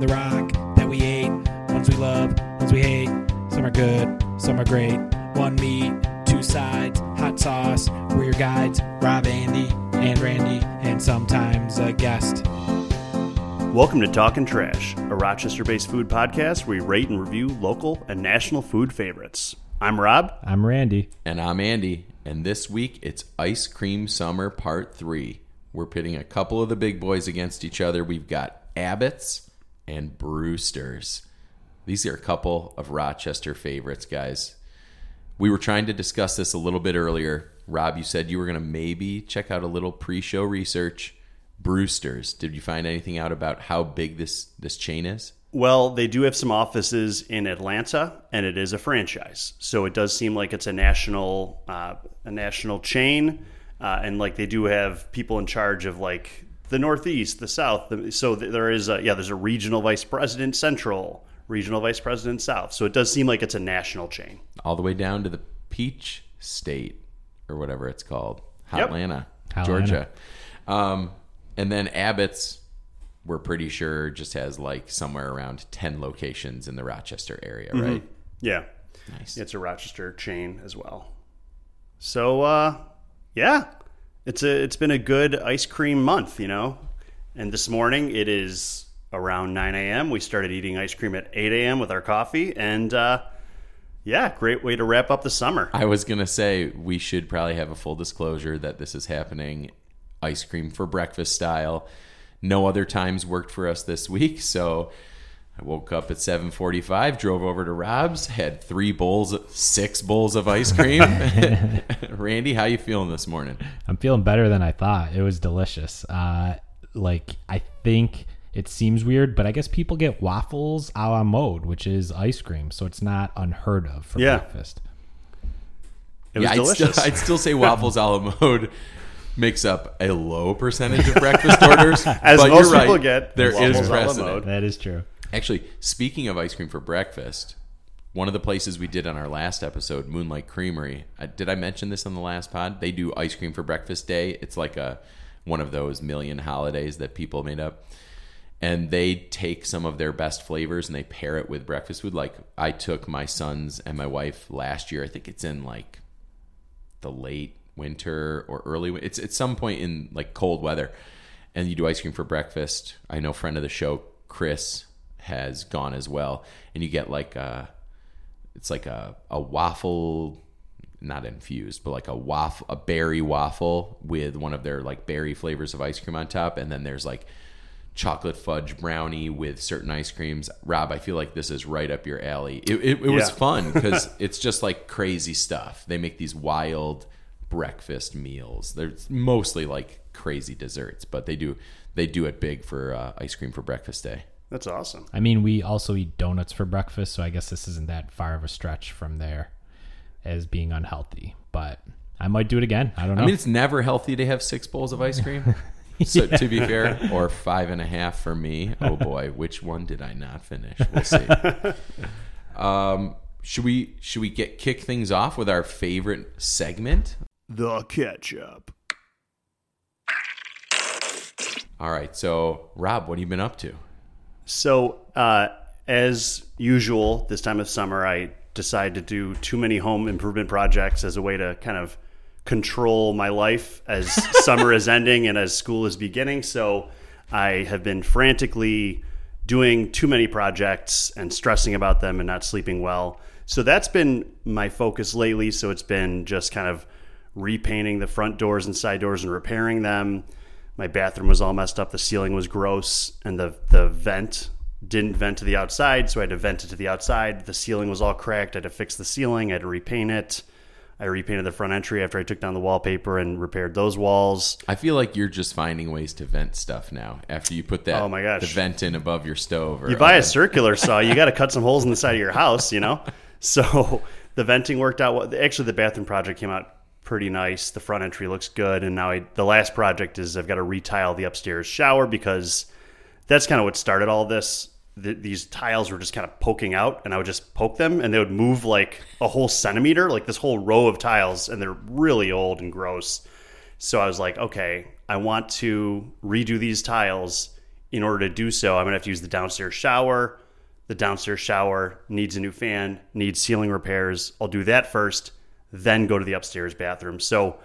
from the rock that we ate. Ones we love, ones we hate. Some are good, some are great. One meat, two sides, hot sauce. We're your guides, Rob, Andy, and Randy, and sometimes a guest. Welcome to Talking Trash, a Rochester based food podcast where we rate and review local and national food favorites. I'm Rob. I'm Randy. And I'm Andy. And this week it's Ice Cream Summer Part 3. We're pitting a couple of the big boys against each other. We've got Abbott's and Brewster's. These are a couple of Rochester favorites, guys. We were trying to discuss this a little bit earlier. Rob, you said you were going to maybe check out a little pre show research. Brewster's. Did you find anything out about how big this, this chain is? Well, they do have some offices in Atlanta, and it is a franchise, so it does seem like it's a national uh, a national chain, uh, and like they do have people in charge of like the Northeast, the South. The, so there is a, yeah, there's a regional vice president Central, regional vice president South. So it does seem like it's a national chain, all the way down to the Peach State or whatever it's called, Hotlanta, Yep. Georgia. Um, and then Abbott's we're pretty sure just has like somewhere around 10 locations in the Rochester area, right? Yeah, Nice. it's a Rochester chain as well. So uh, yeah, it's a it's been a good ice cream month, you know. And this morning it is around 9 a.m. We started eating ice cream at 8 a.m. with our coffee, and uh, yeah, great way to wrap up the summer. I was to say we should probably have a full disclosure that this is happening ice cream for breakfast style. No other times worked for us this week, so I woke up at 7:45, drove over to Rob's, had 3 bowls, six bowls of ice cream. Randy, how you feeling this morning? I'm feeling better than I thought. It was delicious. Uh, like I think it seems weird, but I guess people get waffles a la mode, which is ice cream, so it's not unheard of for Yeah. breakfast. It was yeah, I'd delicious. still, I'd still say waffles a la mode makes up a low percentage of breakfast orders. As but most you're right, people get there waffles is a la precedent. mode. That is true. Actually, speaking of ice cream for breakfast, one of the places we did on our last episode, Moonlight Creamery. uh, Did I mention this on the last pod? They do ice cream for breakfast day. It's like a one of those million holidays that people made up. And they take some of their best flavors and they pair it with breakfast food. Like I took my sons and my wife last year. I think it's in like the late winter or early. It's it's some point in like cold weather, and you do ice cream for breakfast. I know friend of the show Chris has gone as well, and you get like a, it's like a a waffle, not infused, but like a waffle, a berry waffle with one of their like berry flavors of ice cream on top, and then there's like chocolate fudge brownie with certain ice creams. Rob, I feel like this is right up your alley. It, it, it was Yeah. fun because it's just like crazy stuff. They make these wild breakfast meals. They're mostly like crazy desserts, but they do they do it big for uh, ice cream for breakfast day. That's awesome. I mean, we also eat donuts for breakfast, so I guess this isn't that far of a stretch from there as being unhealthy. But I might do it again. I don't know. I mean, it's never healthy to have six bowls of ice cream. So to be fair, or five and a half for me. Oh boy, which one did I not finish? We'll see. Um, should we should we get kick things off with our favorite segment? The ketchup. All right. So Rob, what have you been up to? So, uh, as usual, this time of summer, I decide to do too many home improvement projects as a way to kind of control my life as summer is ending and as school is beginning. So, I have been frantically doing too many projects and stressing about them and not sleeping well. So, that's been my focus lately. So, it's been just kind of repainting the front doors and side doors and repairing them my bathroom was all messed up. The ceiling was gross, and the the vent didn't vent to the outside, so I had to vent it to the outside. The ceiling was all cracked. I had to fix the ceiling. I had to repaint it. I repainted the front entry after I took down the wallpaper and repaired those walls. I feel like you're just finding ways to vent stuff now. After you put that Oh my gosh. the vent in above your stove. Or You buy a circular saw, you got to cut some holes in the side of your house, you know. So the venting worked out. well. Actually, the bathroom project came out pretty nice. The front entry looks good, and now I, the last project is I've got to retile the upstairs shower because that's kind of what started all this. Th these tiles were just kind of poking out, and I would just poke them, and they would move like a whole centimeter, like this whole row of tiles, and they're really old and gross. So I was like, okay, I want to redo these tiles in order to do so, I'm gonna have to use the downstairs shower. The downstairs shower needs a new fan, needs ceiling repairs. I'll do that first, then go to the upstairs bathroom. So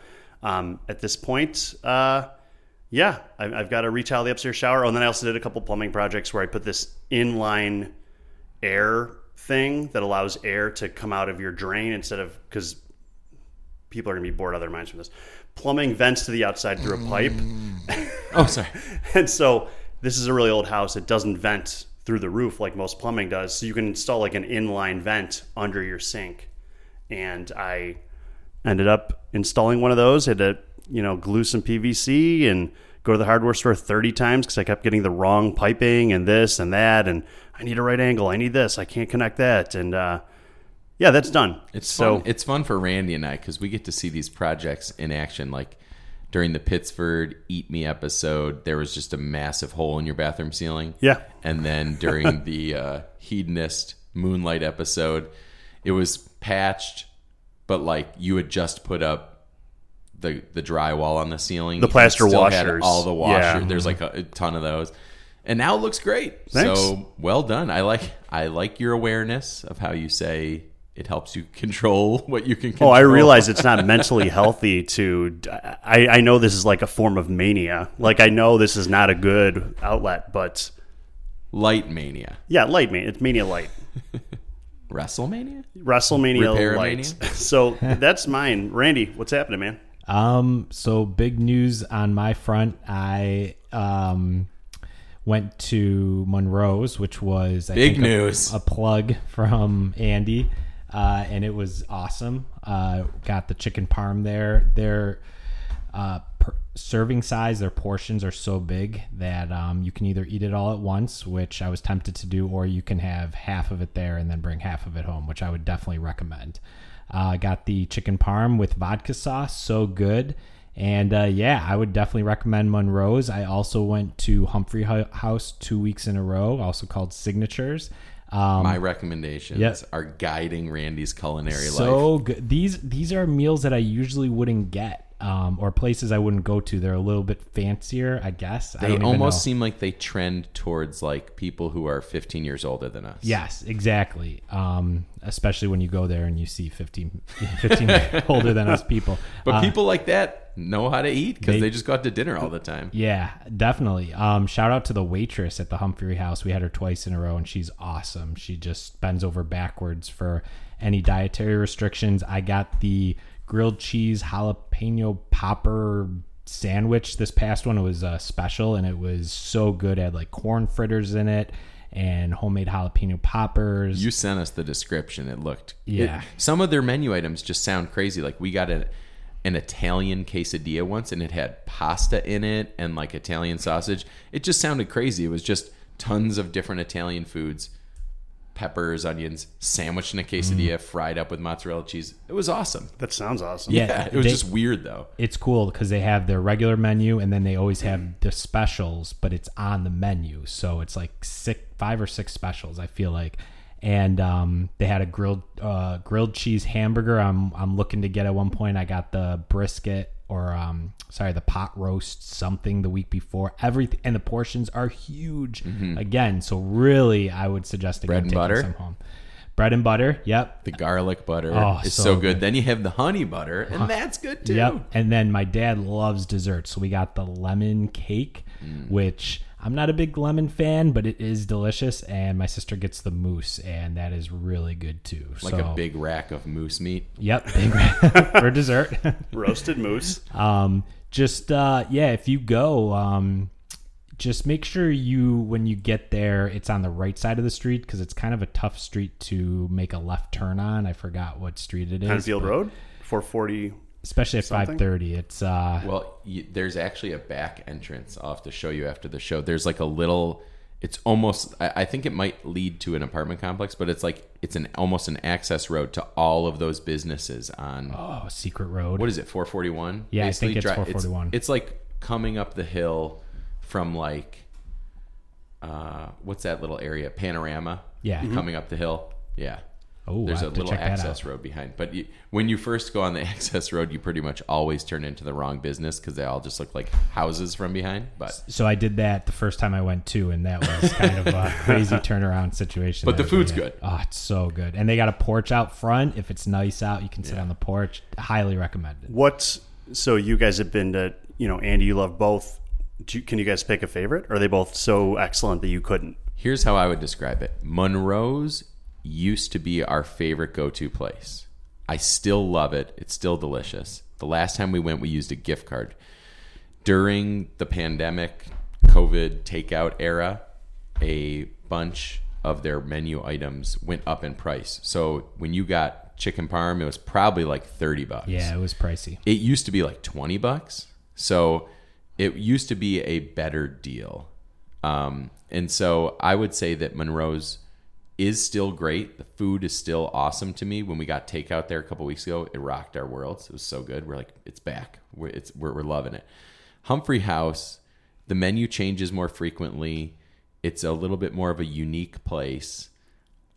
um, at this point, uh, yeah, I- I've got to retile the upstairs shower. Oh, and then I also did a couple plumbing projects where I put this inline air thing that allows air to come out of your drain instead of because people are going to be bored out of their minds from this. Plumbing vents to the outside through a pipe. Oh, sorry. And so this is a really old house. It doesn't vent through the roof like most plumbing does. So you can install like an inline vent under your sink. And I ended up installing one of those. I Had to, you know, glue some PVC and go to the hardware store 30 times because I kept getting the wrong piping and this and that. And I need a right angle. I need this. I can't connect that. And uh, yeah, that's done. It's so fun. It's fun for Randy and I because we get to see these projects in action. Like during the Pittsford Eat Me episode, there was just a massive hole in your bathroom ceiling. Yeah. And then during the uh, Hedonist Moonlight episode, it was patched, but like you had just put up the the drywall on the ceiling. The plaster You still had washers. all the washers. Yeah. There's mm-hmm. like a, a ton of those. And now it looks great. Thanks. So well done. I like I like your awareness of how you say it helps you control what you can Oh. I realize it's not mentally healthy to. I, I know this is like a form of mania. Like I know this is not a good outlet, but Light Mania. yeah, light mania. It's mania light. WrestleMania? WrestleMania Repair light. So that's mine. Randy, what's happening, man? Um, so big news on my front. I um went to Monroe's, which was I Big think, a- news. A, plug from Andy, uh, and it was awesome. Uh, got the chicken parm there. Their uh, per- serving size, their portions are so big that um, you can either eat it all at once, which I was tempted to do, or you can have half of it there and then bring half of it home, which I would definitely recommend. Uh, got the chicken parm with vodka sauce, so good. And uh, yeah, I would definitely recommend Monroe's. I also went to Humphrey House two weeks in a row, also called Signatures. Um, My recommendations Yep. are guiding Randy's culinary life. so good. These these are meals that I usually wouldn't get, um, or places I wouldn't go to. They're a little bit fancier, I guess. I They don't almost seem like they trend towards like people who are 15 years older than us. Yes, exactly. Um, especially when you go there and you see 15, 15 older than us people. But Uh, people like that know how to eat because they- they, just go out to dinner all the time. Yeah, definitely. Um, shout out to the waitress at the Humphrey House. We had her twice in a row, and she's awesome. She just bends over backwards for any dietary restrictions. I got the grilled cheese jalapeno popper sandwich. This past one it was uh, special, and it was so good. It had like corn fritters in it and homemade jalapeno poppers. You sent us the description. It looked Yeah. it- some of their menu items just sound crazy. Like we got a, an Italian quesadilla once, and it had pasta in it and like Italian sausage. It just sounded crazy. It was just tons of different Italian foods, peppers, onions, sandwiched in a quesadilla, fried up with mozzarella cheese. It was awesome. That sounds awesome. Yeah. Yeah, it was they- just weird though. it's cool because they have their regular menu and then they always have the specials, but it's on the menu. So it's like six, five or six specials. I feel like, and um, they had a grilled uh, grilled cheese hamburger. I'm I'm looking to get at one point. I got the brisket or um, sorry, the pot roast something the week before. Everything and the portions are huge again. So really, I would suggest again Mm-hmm. Bread and butter? some home. Bread and butter. Yep. The garlic butter Oh, is so so, good. good. Then you have the honey butter, and that's good too. Yep. And then my dad loves dessert. So we got the lemon cake, Mm. which I'm not a big lemon fan, but it is delicious. And my sister gets the mousse, and that is really good too. Like so, a big rack of moose meat. Yep. Big for dessert. Roasted moose. um, just, uh, yeah, if you go, um, just make sure you, when you get there, it's on the right side of the street because it's kind of a tough street to make a left turn on. I forgot what street it is. Penfield but- Road. 440. Especially at 5:30. It's uh Well, you, there's actually a back entrance. I'll have to show you after the show. There's like a little. It's almost. I, I think it might lead to an apartment complex, but it's like it's an almost an access road to all of those businesses on. oh, secret road. What is it? 441. Yeah, I think it's 441. It's, like coming up the hill from like. Uh, what's that little area? Panorama. Yeah. Mhm. Coming up the hill. Yeah. Oh, There's I'll a to little access road behind. But you, when you first go on the access road, you pretty much always turn into the wrong business because they all just look like houses from behind. But So I did that the first time I went too, and that was kind of a crazy turnaround situation. But the food's good. Oh, it's so good, and they got a porch out front. If it's nice out, you can sit Yeah. on the porch. Highly recommended. What's so you guys have been to you know Andy, you love both. Do you, can you guys pick a favorite? Or are they both so excellent that you couldn't? here's how I would describe it Monroe's used to be our favorite go to place. I still love it. It's still delicious. The last time we went, we used a gift card. During the pandemic, COVID takeout era, a bunch of their menu items went up in price. So when you got chicken parm, it was probably like 30 bucks. Yeah, it was pricey. It used to be like 20 bucks. So it used to be a better deal. Um, and so I would say that Monroe's is still great. The food is still awesome to me. When we got takeout there a couple weeks ago, it rocked our worlds. It was so good. We're like, it's back. We're, it's, we're, we're loving it. Humphrey House, the menu changes more frequently. It's a little bit more of a unique place.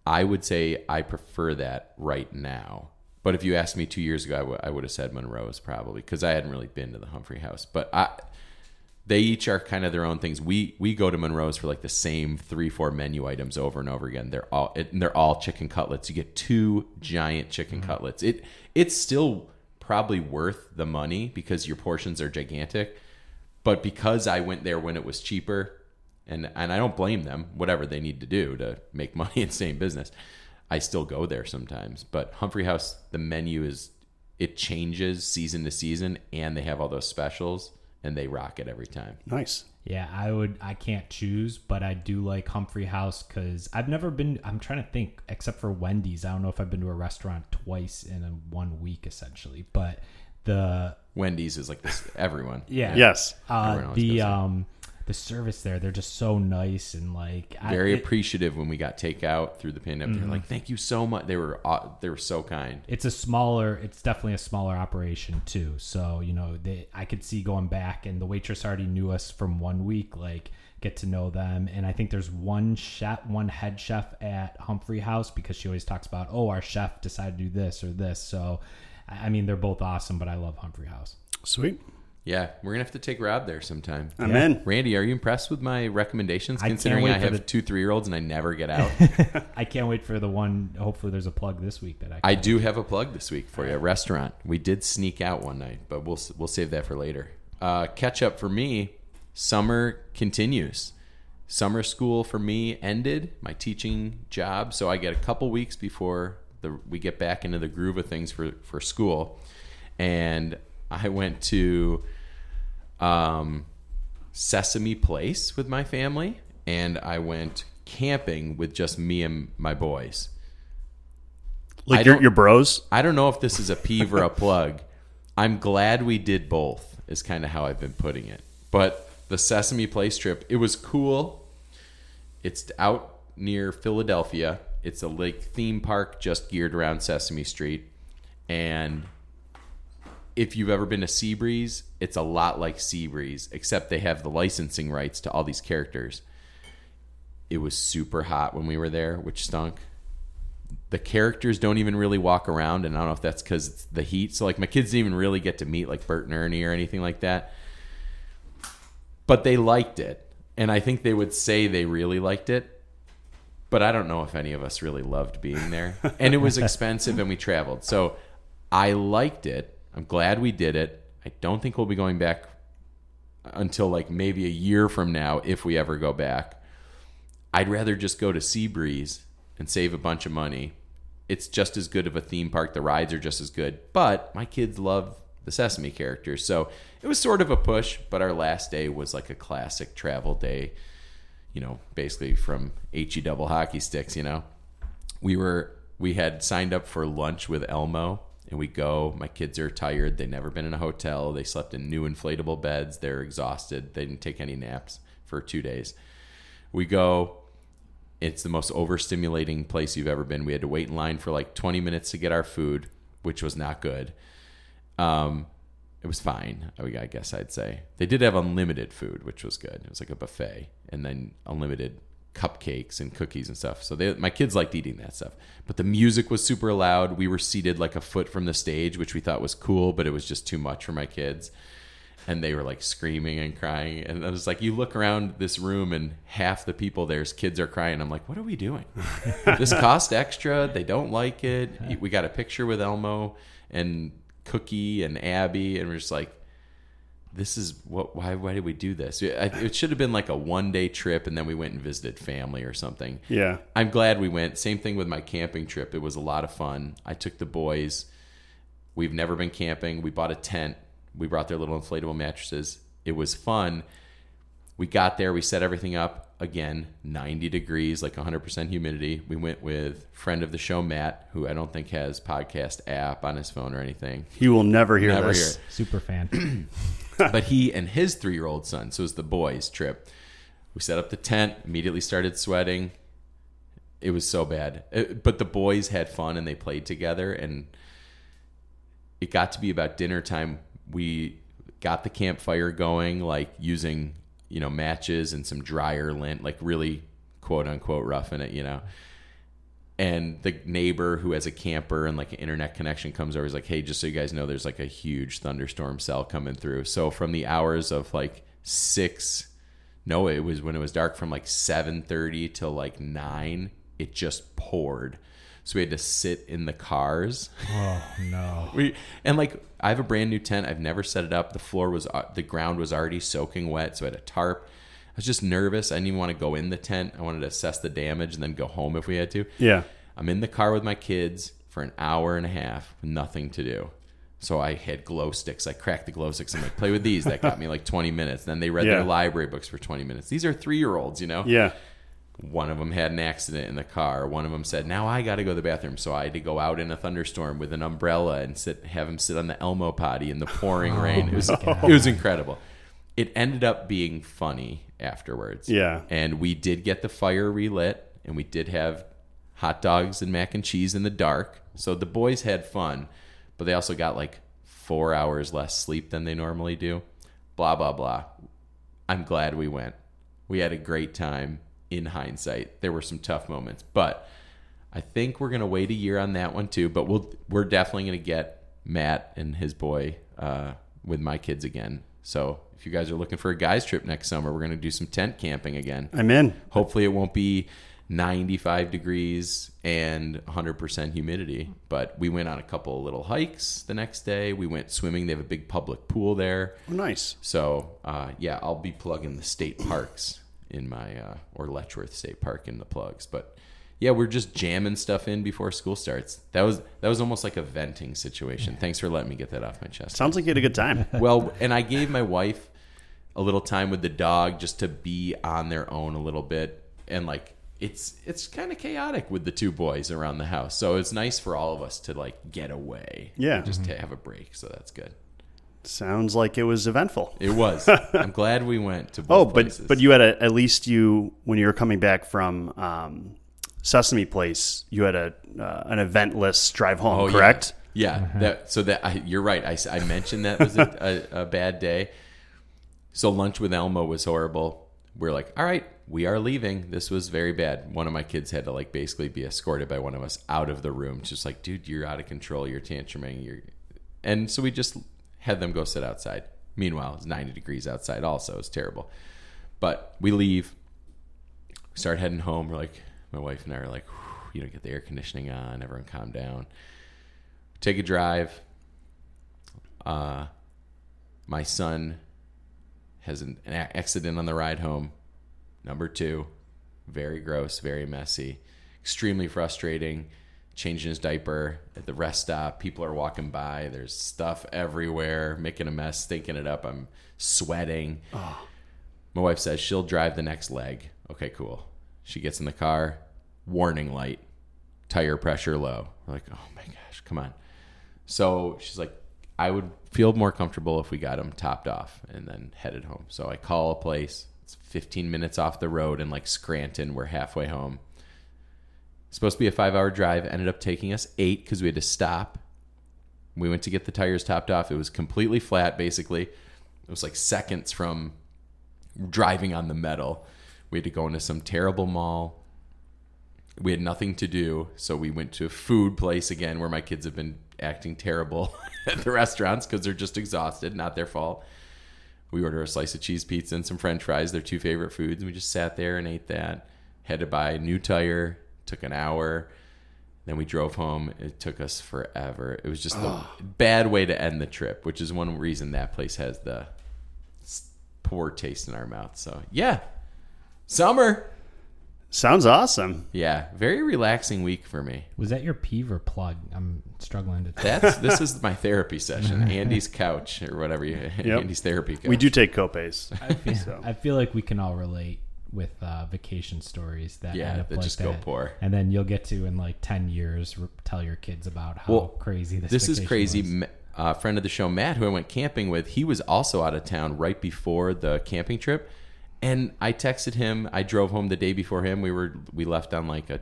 I would say I prefer that right now. But if you asked me two years ago, I would- I would have said Monroe's probably because I hadn't really been to the Humphrey House. But I, they each are kind of their own things. We we go to Monroe's for like the same three four menu items over and over again. They're all it, and they're all chicken cutlets. You get two giant chicken mm-hmm. cutlets. It it's still probably worth the money because your portions are gigantic. But because I went there when it was cheaper, and and I don't blame them. Whatever they need to do to make money and stay in business, I still go there sometimes. But Humphrey House, the menu is it changes season to season, and they have all those specials, and they rock it every time. Nice. Yeah, I would. I can't choose, but I do like Humphrey House because I've never been. I'm trying to think, except for Wendy's. I don't know if I've been to a restaurant twice in a one week, essentially. But the Wendy's is like this. Everyone, yeah, Yes. uh, Everyone the goes there. um the service there, they're just so nice and like I- very it- Mm-hmm. appreciative when we got takeout through the pandemic. They're like, "Thank you so much." They were aw- they were so kind. it's a smaller it's definitely a smaller operation too so you know they i could see going back and the waitress already knew us from one week like get to know them and i think there's one chef one head chef at humphrey house because she always talks about oh our chef decided to do this or this so i I mean they're both awesome but i love humphrey house Sweet. Yeah, we're gonna have to take Rob there sometime. I'm in. Randy, are you impressed with my recommendations? I Considering wait I have the- two three year olds and I never get out. i can't wait for the one hopefully there's a plug this week that i, I can do have a plug this week for you. A restaurant. We did sneak out one night, but we'll we'll save that for later. Uh, catch up for me. Summer continues. Summer school for me ended. My teaching job, so I get a couple weeks before the we get back into the groove of things for for school, and I went to um, Sesame Place with my family, and I went camping with just me and my boys. Like your, your bros. I don't know if this is a peeve or a plug. I'm glad we did both, is kind of how I've been putting it. But the Sesame Place trip, it was cool. It's out near Philadelphia. It's a lake theme park just geared around Sesame Street. And if you've ever been to Seabreeze, it's a lot like Seabreeze, except they have the licensing rights to all these characters. It was super hot when we were there, which stunk the characters don't even really walk around, and I don't know if that's because it's the heat. So like my kids didn't even really get to meet like Bert and Ernie or anything like that. But they liked it, and I think they would say they really liked it. But I don't know if any of us really loved being there, and it was expensive, and we traveled. So I liked it. I'm glad we did it. I don't think we'll be going back until like maybe a year from now if we ever go back. I'd rather just go to Seabreeze and save a bunch of money. It's just as good of a theme park. The rides are just as good. But my kids love the Sesame characters. So it was sort of a push, but our last day was like a classic travel day, you know, basically from HE double hockey sticks, you know. We were we had signed up for lunch with Elmo and we go. My kids are tired. They've never been in a hotel. They slept in new inflatable beds. They're exhausted. They didn't take any naps for 2 days. We go it's the most overstimulating place you've ever been. We had to wait in line for like 20 minutes to get our food, which was not good. Um, it was fine, I guess I'd say. They did have unlimited food, which was good. It was like a buffet, and then unlimited cupcakes and cookies and stuff. So they, my kids liked eating that stuff. But the music was super loud. We were seated like a foot from the stage, which we thought was cool, but it was just too much for my kids. And they were like screaming and crying. And I was like, you look around this room and half the people there's kids are crying. I'm like, what are we doing? this cost extra. They don't like it. We got a picture with Elmo and Cookie and Abby, and we're just like, this is what why why did we do this? It should have been like a one day trip and then we went and visited family or something. Yeah. i'm glad we went. Same thing with my camping trip. It was a lot of fun. I took the boys. We've never been camping. We bought a tent. We brought their little inflatable mattresses. It was fun we got there we set everything up again 90 degrees like 100% humidity we went with friend of the show matt who i don't think has podcast app on his phone or anything He will never hear Never this. hear it Super fan. but he and his three year old son, so it was the boys' trip. We set up the tent, immediately started sweating. It was so bad. It- but the boys had fun and they played together. And it got to be about dinner time. We got the campfire going, like using, you know, matches and some dryer lint, like really quote unquote roughing it, you know? And the neighbor who has a camper and like an internet connection comes over is like hey just so you guys know there's like a huge thunderstorm cell coming through. So from the hours of like six no it was when it was dark from like 7.30 till like 9 it just poured so we had to sit in the cars oh no. we and like I have a brand new tent. I've never set it up. The floor was uh, the ground was already soaking wet, so I had a tarp. I was just nervous. I didn't even want to go in the tent. I wanted to assess the damage and then go home if we had to. Yeah. I'm in the car with my kids for an hour and a half, with nothing to do. So I had glow sticks. I cracked the glow sticks. I'm like, play with these. That got me like 20 minutes. Then they read Yeah. their library books for 20 minutes. These are three year olds, you know? Yeah. One of them had an accident in the car. One of them said, "Now I got to go to the bathroom." So I had to go out in a thunderstorm with an umbrella and sit, have him sit on the Elmo potty in the pouring oh rain. It was, it was incredible. It ended up being funny afterwards. Yeah. and we did get the fire relit, and we did have hot dogs and mac and cheese in the dark. So the boys had fun, but they also got like four hours less sleep than they normally do. Blah blah blah. I'm glad we went. We had a great time in hindsight. There were some tough moments, but I think we're gonna wait a year on that one too. But we'll we're definitely gonna get Matt and his boy uh, with my kids again. So if you guys are looking for a guys trip next summer, we're gonna do some tent camping again. I'm in. Hopefully, it won't be 95 degrees and 100% humidity. But we went on a couple of little hikes the next day. We went swimming. They have a big public pool there. Oh, nice. So uh, yeah, I'll be plugging the state parks in my uh, or Letchworth State Park in the plugs. But yeah, we're just jamming stuff in before school starts. That was that was almost like a venting situation. Thanks for letting me get that off my chest. Sounds like you had a good time. Well, and I gave my wife a little time with the dog just to be on their own a little bit, and like it's it's kind of chaotic with the two boys around the house. So it's nice for all of us to like get away. Yeah. just to have a break. So that's good. Sounds like it was eventful. It was. I'm glad we went to both Oh, but places. but you had a, at least you when you were coming back from um, Sesame Place, you had a uh, an eventless drive home, Oh, yeah. correct? Yeah, that so that I, you're right. I mentioned that was a, a, a bad day. So lunch with Elmo was horrible. We're like, all right, we are leaving. This was very bad. One of my kids had to like basically be escorted by one of us out of the room. Just like, dude, you're out of control. You're tantruming. You're, and so we just had them go sit outside. Meanwhile, it's 90 degrees outside. Also, it's terrible. But we leave. Start heading home. We're like, my wife and I are like, you know, get the air conditioning on. Everyone calm down take a drive. Uh, my son has an, an accident on the ride home. Number two, very gross, very messy, extremely frustrating. Changing his diaper at the rest stop. People are walking by. There's stuff everywhere, making a mess, stinking it up. I'm sweating. Ah. My wife says she'll drive the next leg. Okay, cool. She gets in the car. Warning light tire pressure low. We're like, oh my gosh, come on. So she's like, I would feel more comfortable if we got him topped off and then headed home. So I call a place. It's 15 minutes off the road in like Scranton. We're halfway home. Supposed to be a five hour drive. Ended up taking us eight because we had to stop. We went to get the tires topped off. It was completely flat, basically. It was like seconds from driving on the metal. We had to go into some terrible mall. We had nothing to do, so we went to a food place again where my kids have been acting terrible at the restaurants because they're just exhausted, not their fault. We ordered a slice of cheese pizza and some french fries, their two favorite foods, and we just sat there and ate that. Had to buy a new tire, took an hour. Then we drove home. It took us forever. It was just a ah. bad way to end the trip, which is one reason that place has the poor taste in our mouth. So, yeah. Summer. Sounds awesome. Yeah, very relaxing week for me. Was that your peeve or plug? I'm struggling to. That's this is my therapy session. Andy's couch or whatever you Andy's therapy couch. We do take copays. I feel, So. I feel like we can all relate with uh, vacation stories that Yeah, end up that like just go poor. and then you'll get to in like ten years r- tell your kids about how Well, crazy this. Is. This is crazy. was. Ma- Uh, friend of the show, Matt, who I went camping with, he was also out of town right before the camping trip, and I texted him. I drove home the day before him. We were we left on like a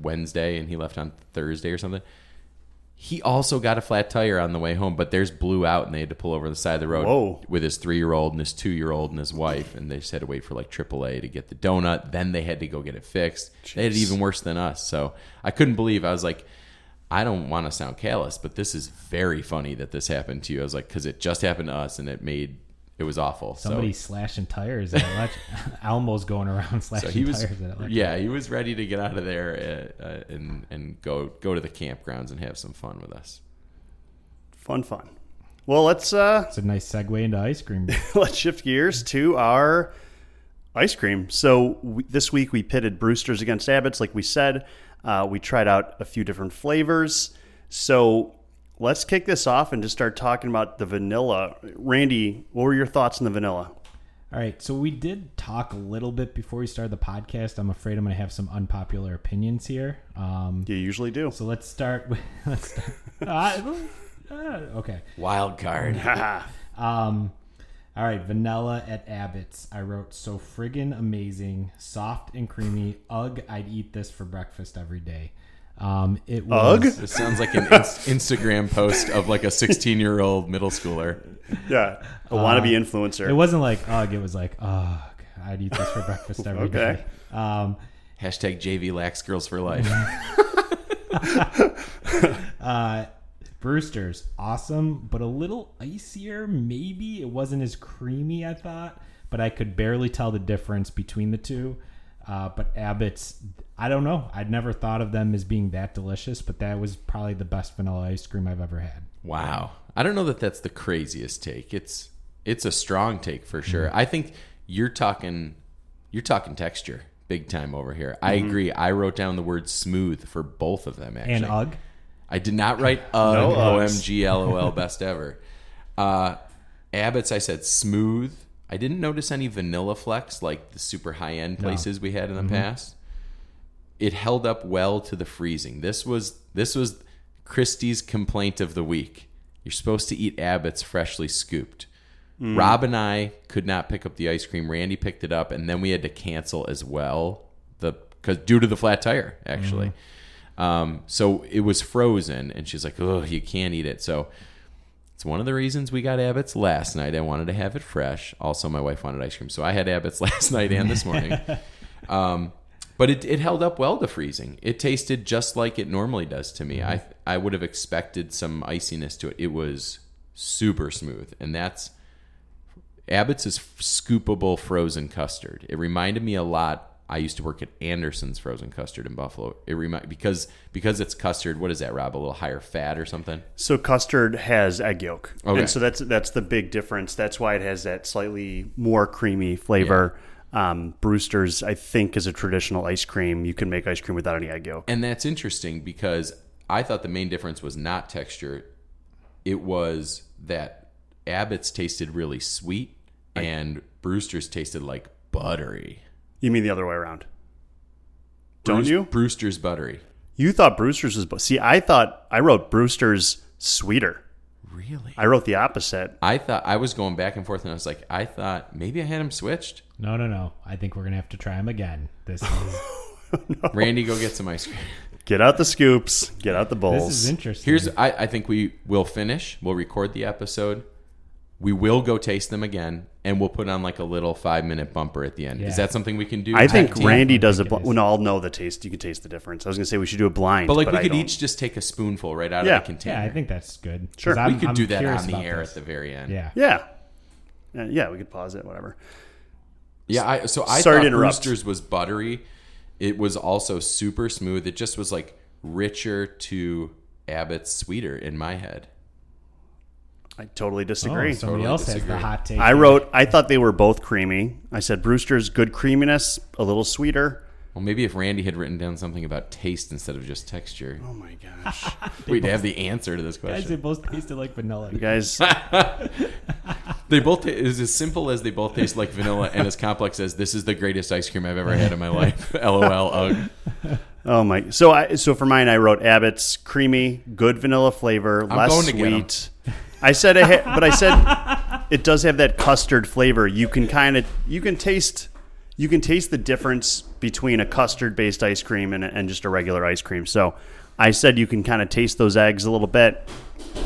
Wednesday, and he left on Thursday or something. He also got a flat tire on the way home, but theirs blew out, and they had to pull over the side of the road Whoa. with his three year old and his two year old and his wife, and they just had to wait for like AAA to get the donut. Then they had to go get it fixed. They had it even worse than us. So I couldn't believe. I was like, I don't want to sound callous, but this is very funny that this happened to you. I was like, because it just happened to us, and it made it was awful. Somebody so, slashing tires at Elect- Elmo's going around slashing so he was, tires at Elect- yeah, he was ready to get out of there uh, uh, and and go go to the campgrounds and have some fun with us. Fun, fun. Well, let's uh, It's a nice segue into ice cream. let's shift gears to our ice cream. So we, this week we pitted Brewster's against Abbott's, like we said. Uh, we tried out a few different flavors. So let's kick this off and just start talking about the vanilla. Randy, what were your thoughts on the vanilla? All right, so we did talk a little bit before we started the podcast. I'm afraid I'm going to have some unpopular opinions here. Um, You usually do. so let's start with let's start. Uh, uh, okay. Wild card. Um, all right, vanilla at Abbott's. I wrote so friggin' amazing, soft and creamy. Ugh, I'd eat this for breakfast every day. Um, it was. Ugh? This sounds like an ins- Instagram post of like a 16 year old middle schooler. yeah, a wannabe influencer. It wasn't like ugh. It was like ugh. I'd eat this for breakfast every day. Okay. Um, Hashtag JV Lax Girls for Life. uh, Brewster's awesome, but a little icier. Maybe it wasn't as creamy. I thought, but I could barely tell the difference between the two. Uh, but Abbott's, I don't know. I'd never thought of them as being that delicious, but that was probably the best vanilla ice cream I've ever had. Wow. I don't know that that's the craziest take. It's it's a strong take for sure. I think you're talking you're talking texture big time over here. I agree. I wrote down the word smooth for both of them actually. And ugh. I did not write ugh, No OMG LOL best ever. Uh Abbott's I said smooth. I didn't notice any vanilla flecks like the super high end places we had in the mm-hmm. past. It held up well to the freezing. This was this was Christie's complaint of the week. You're supposed to eat Abbott's freshly scooped. Mm. Rob and I could not pick up the ice cream. Randy picked it up, and then we had to cancel as well. The because due to the flat tire, actually. Mm-hmm. Um, so it was frozen, and she's like, "Oh, you can't eat it." So it's one of the reasons we got Abbott's last night. I wanted to have it fresh. Also, my wife wanted ice cream, so I had Abbott's last night and this morning. um, but it, it held up well to freezing. It tasted just like it normally does to me. I I would have expected some iciness to it. It was super smooth, and that's Abbott's is scoopable frozen custard. It reminded me a lot. I used to work at Anderson's frozen custard in Buffalo. It remind because because it's custard. What is that, Rob? A little higher fat or something? So custard has egg yolk, Okay. and so that's that's the big difference. That's why it has that slightly more creamy flavor. Um, Brewster's, I think, is a traditional ice cream. You can make ice cream without any egg yolk. And that's interesting because I thought the main difference was not texture. It was that Abbott's tasted really sweet and Brewster's tasted like buttery. You mean the other way around? Don't Bruce- you? Brewster's buttery. You thought Brewster's was. bu- See, I thought I wrote Brewster's sweeter. Really? I wrote the opposite. I thought I was going back and forth and I was like, I thought maybe I had him switched. No, no, no. I think we're gonna have to try them again. This is Randy, go get some ice cream. Get out the scoops. Get out the bowls. this is interesting. Here's I, I think we will finish. We'll record the episode. We will go taste them again, and we'll put on like a little five minute bumper at the end. Is that something we can do? I think I Randy does it. think it Bl- is. well, no, I'll know the taste. You can taste the difference. I was gonna say we should do a blind, But like we I could don't- each just take a spoonful right out Yeah. of the container. Yeah, I think that's good. Sure. I'm- we could I'm do that curious on the about air this. at the very end. Yeah. Yeah. Uh, yeah, we could pause it. Whatever. Yeah, I, so I Sorry thought to interrupt. Brewster's was buttery. It was also super smooth. It just was like richer to Abbott's sweeter in my head. I totally Oh, disagree. somebody Totally else has disagree. the hot take. I wrote. I thought they were both creamy. I said Brewster's good creaminess, a little sweeter. Well, maybe if Randy had written down something about taste instead of just texture, Oh my gosh, we'd have the answer to this question. Guys, they both tasted like vanilla. you guys. They both ta- it is as simple as they both taste like vanilla and as complex as this is the greatest ice cream I've ever had in my life. LOL. Ugh. Oh my! So I so for mine, I wrote Abbott's creamy, good vanilla flavor, less going to get 'em. sweet. I said, it ha- but I said it does have that custard flavor. You can kind of you can taste you can taste the difference between a custard based ice cream and, and just a regular ice cream. So I said you can kind of taste those eggs a little bit.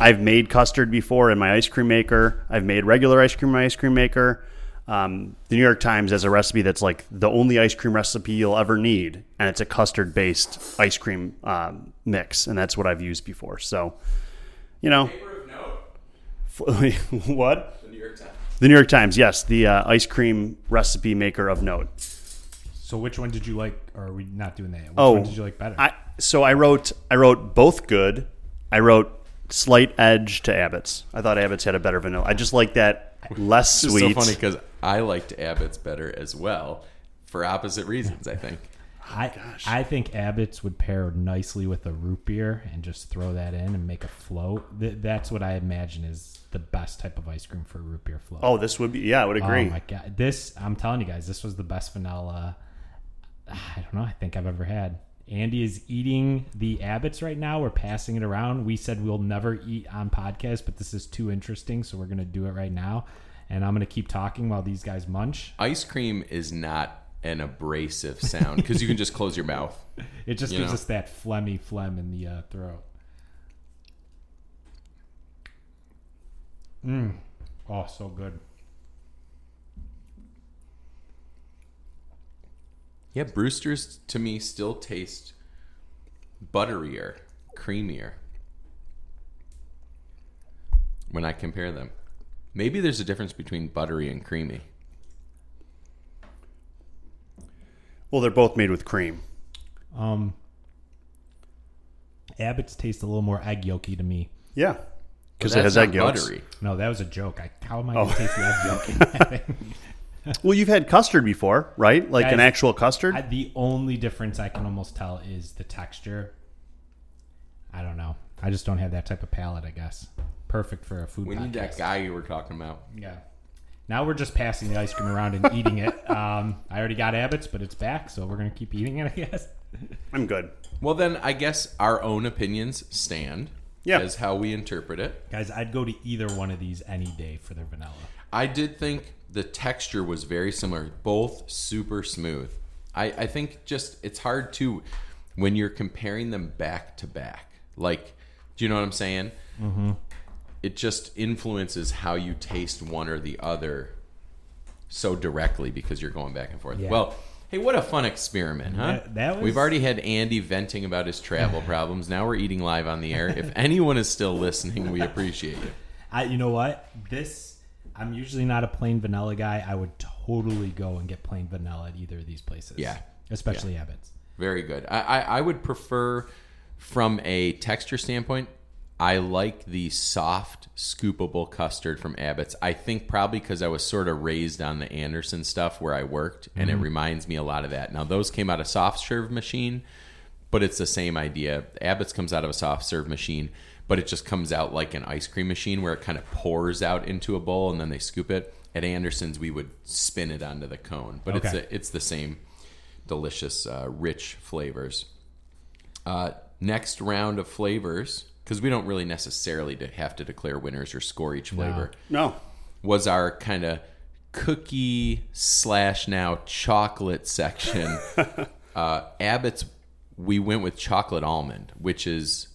I've made custard before in my ice cream maker. I've made regular ice cream in my ice cream maker. Um, the New York Times has a recipe that's like the only ice cream recipe you'll ever need, and it's a custard based ice cream um, mix, and that's what I've used before. So, you know, what? The New York Times. The New York Times, yes, the uh, ice cream recipe maker of note. So which one did you like? Or are we not doing that? Which Oh, one did you like better? I so I wrote I wrote both good. I wrote slight edge to Abbott's. I thought Abbott's had a better vanilla. I just like that less It's sweet. so funny because I liked Abbott's better as well for opposite reasons, I think. I oh, I think Abbott's would pair nicely with a root beer and just throw that in and make a float. Th- that's what I imagine is the best type of ice cream for a root beer float. Oh, this would be yeah, I would oh, agree. Oh my god! This I'm telling you guys, this was the best vanilla. I don't know. I think I've ever had. Andy is eating the Abbott's right now. We're passing it around. We said we'll never eat on podcast, but this is too interesting, so we're gonna do it right now. And I'm gonna keep talking while these guys munch. Ice cream is not an abrasive sound because you can just close your mouth. It just gives know. us that phlegmy phlegm in the uh, throat. Mm. Oh, so good. Yeah, Brewster's to me still taste butterier, creamier when I compare them. Maybe there's a difference between buttery and creamy. Well, they're both made with cream. Um, Abbott's taste a little more egg yolky to me. Yeah, because But it has that's egg yolks. buttery. No, that was a joke. I, how am I Oh. going to taste the egg yolk in that? Well, you've had custard before, right? Like an actual custard. I, the only difference I can almost tell is the texture. I don't know. I just don't have that type of palate, I guess. Perfect for a food We need that guy you were talking about. Yeah. Now we're just passing the ice cream around and eating it. Um, I already got Abbott's, but it's back, so we're going to keep eating it, I guess. I'm good. Well, then I guess our own opinions stand Yeah. as how we interpret it. Guys, I'd go to either one of these any day for their vanilla. I did think the texture was very similar, both super smooth. I, I think just it's hard to when you're comparing them back to back. Like, do you know what I'm saying? Mm-hmm. It just influences how you taste one or the other so directly because you're going back and forth. Yeah. Well, hey, what a fun experiment, huh? That- that was- We've already had Andy venting about his travel problems. Now we're eating live on the air. If anyone is still listening, we appreciate you. I, you know what? This, I'm usually not a plain vanilla guy. I would totally go and get plain vanilla at either of these places. Yeah. Especially Abbott's. Very good. I, I, I would prefer, from a texture standpoint, I like the soft, scoopable custard from Abbott's. I think probably because I was sort of raised on the Anderson stuff where I worked, and it reminds me a lot of that. Now, those came out of soft serve machine, but it's the same idea. Abbott's comes out of a soft serve machine, but it just comes out like an ice cream machine where it kind of pours out into a bowl and then they scoop it. At Anderson's, we would spin it onto the cone, but it's a, it's the same delicious, uh, rich flavors. Uh, next round of flavors, because we don't really necessarily to have to declare winners or score each flavor, No, was our kind of cookie slash now chocolate section. uh, Abbott's, we went with chocolate almond, which is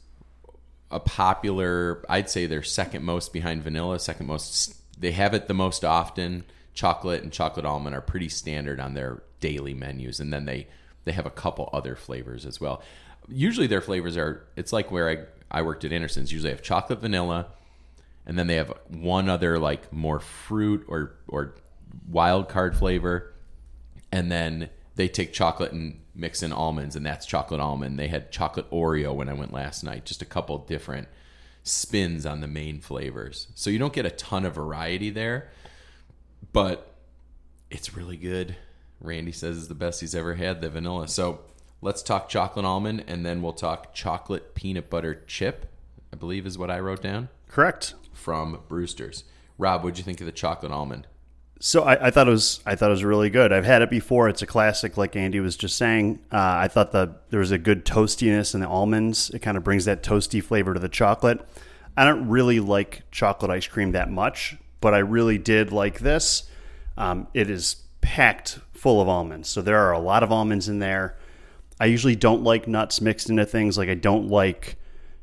a popular, I'd say they're second most behind vanilla, second most they have it the most often. Chocolate and chocolate almond are pretty standard on their daily menus, and then they they have a couple other flavors as well. Usually their flavors are it's like where I I worked at Anderson's. Usually have chocolate vanilla, and then they have one other like more fruit or or wild card flavor, and then they take chocolate and mix in almonds, and that's chocolate almond. They had chocolate Oreo when I went last night. Just a couple different spins on the main flavors, so you don't get a ton of variety there, but it's really good. Randy says is the best he's ever had the vanilla. So let's talk chocolate almond, and then we'll talk chocolate peanut butter chip. I believe is what I wrote down Correct. from Brewster's. Rob, what'd you think of the chocolate almond? So I, I thought it was I thought it was really good. I've had it before. It's a classic, like Andy was just saying. Uh, I thought the there was a good toastiness in the almonds. It kind of brings that toasty flavor to the chocolate. I don't really like chocolate ice cream that much, but I really did like this. Um, it is packed full of almonds, so there are a lot of almonds in there. I usually don't like nuts mixed into things. Like I don't like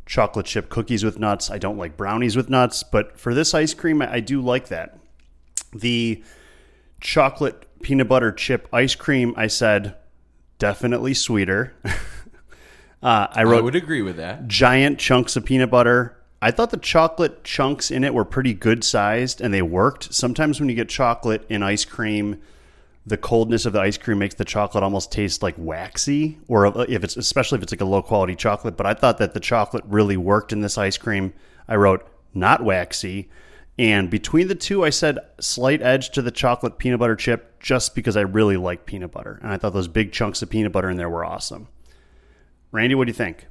chocolate chip cookies with nuts. I don't like brownies with nuts, but for this ice cream, I, do like that. The chocolate peanut butter chip ice cream, I said, definitely sweeter. uh, I I would agree with that. giant chunks of peanut butter. I thought the chocolate chunks in it were pretty good sized and they worked. Sometimes when you get chocolate in ice cream, the coldness of the ice cream makes the chocolate almost taste like waxy or uh, if it's especially if it's like a low quality chocolate, but I thought that the chocolate really worked in this ice cream. I wrote not waxy. And between the two, I said slight edge to the chocolate peanut butter chip just because I really like peanut butter. And I thought those big chunks of peanut butter in there were awesome. Randy, what do you think?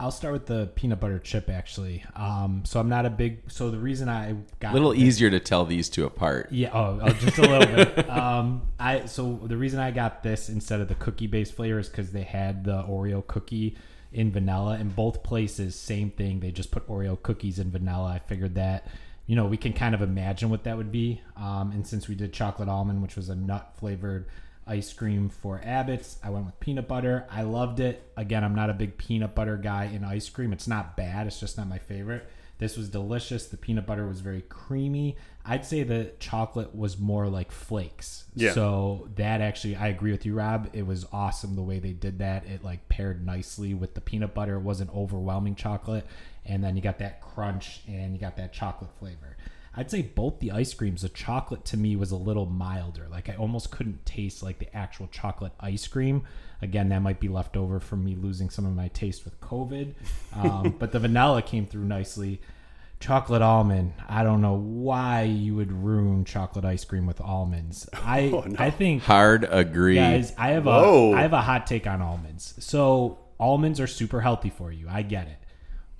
I'll start with the peanut butter chip actually. Um, so I'm not a big. So the reason I got A little easier to tell these two apart. Yeah, oh, oh, just a little bit. Um, I so the reason I got this instead of the cookie based flavor is because they had the Oreo cookie in vanilla. In both places, same thing. They just put Oreo cookies in vanilla. I figured that you know we can kind of imagine what that would be. Um, and since we did chocolate almond, which was a nut flavored ice cream for Abbott's, I went with peanut butter. I loved it. Again, I'm not a big peanut butter guy in ice cream. It's not bad. It's just not my favorite. This was delicious. The peanut butter was very creamy. I'd say the chocolate was more like flakes. Yeah. So that actually, I agree with you, Rob. It was awesome the way they did that. It like paired nicely with the peanut butter. It wasn't overwhelming chocolate, and then you got that crunch and you got that chocolate flavor. I'd say both the ice creams, the chocolate to me was a little milder. Like I almost couldn't taste like the actual chocolate ice cream. Again, that might be left over from me losing some of my taste with COVID. Um, but the vanilla came through nicely. Chocolate almond. I don't know why you would ruin chocolate ice cream with almonds. I Oh, no. I think Hard agree. guys, I have Whoa. a I have a hot take on almonds. So almonds are super healthy for you. I get it.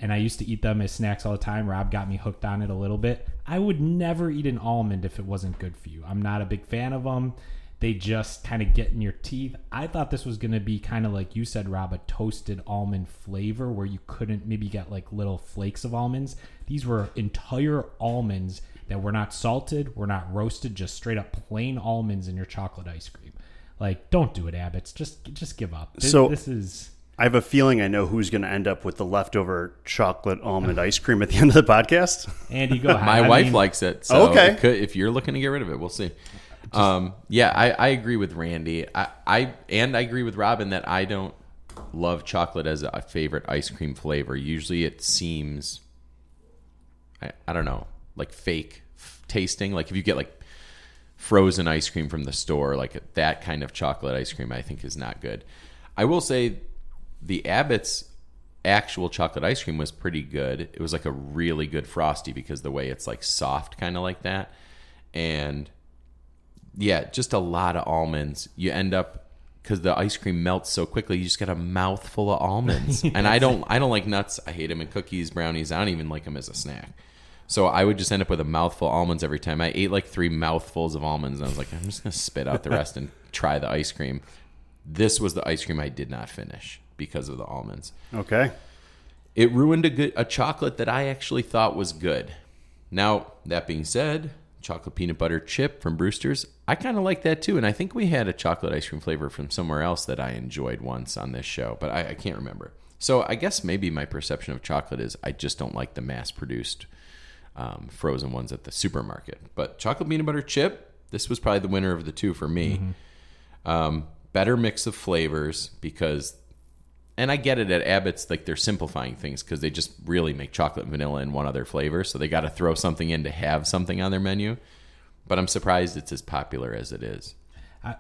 And I used to eat them as snacks all the time. Rob got me hooked on it a little bit. I would never eat an almond if it wasn't good for you. I'm not a big fan of them. They just kind of get in your teeth. I thought this was going to be kind of like you said, Rob, a toasted almond flavor where you couldn't maybe get like little flakes of almonds. These were entire almonds that were not salted, were not roasted, just straight up plain almonds in your chocolate ice cream. Like, don't do it, Abbott's. Just, just give up. This, So- this is I have a feeling I know who's going to end up with the leftover chocolate almond ice cream at the end of the podcast. Andy. Go ahead. My I wife mean, likes it. So Okay. it could- if you're looking to get rid of it, we'll see. Um, yeah, I, I agree with Randy. I, I and I agree with Robin that I don't love chocolate as a favorite ice cream flavor. Usually, it seems I, I don't know, like fake f- tasting. Like if you get like frozen ice cream from the store, like that kind of chocolate ice cream, I think is not good. I will say the Abbott's actual chocolate ice cream was pretty good. It was like a really good frosty because the way it's like soft, kind of like that, and yeah, just a lot of almonds. You end up because the ice cream melts so quickly, you just get a mouthful of almonds. and I don't, I don't like nuts. I hate them in cookies, brownies. I don't even like them as a snack. So I would just end up with a mouthful of almonds every time. I ate like three mouthfuls of almonds, and I was like, I'm just gonna spit out the rest and try the ice cream. This was the ice cream I did not finish because of the almonds. Okay. It ruined a good a chocolate that I actually thought was good. Now, that being said, chocolate peanut butter chip from Brewster's, I kind of like that too. And I think we had a chocolate ice cream flavor from somewhere else that I enjoyed once on this show, but I, I can't remember. So I guess maybe my perception of chocolate is I just don't like the mass produced um, frozen ones at the supermarket. But chocolate peanut butter chip, this was probably the winner of the two for me. Um, better mix of flavors because, and I get it at Abbott's, like they're simplifying things because they just really make chocolate and vanilla in one other flavor. So they got to throw something in to have something on their menu. But I'm surprised it's as popular as it is. I,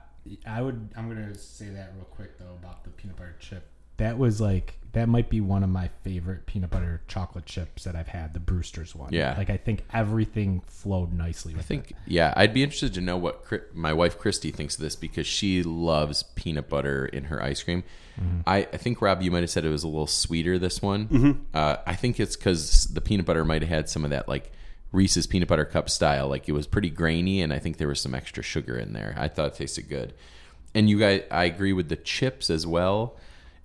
I would. I'm gonna say that real quick though about the peanut butter chip. That was like that might be one of my favorite peanut butter chocolate chips that I've had. The Brewster's one. Yeah. Like I think everything flowed nicely. With I think, yeah, I'd be interested to know what Chri- my wife Christy thinks of this because she loves peanut butter in her ice cream. I, I think Rob, you might have said it was a little sweeter. This one, uh, I think it's because the peanut butter might have had some of that like Reese's peanut butter cup style. Like it was pretty grainy, and I think there was some extra sugar in there. I thought it tasted good. And you guys, I agree with the chips as well.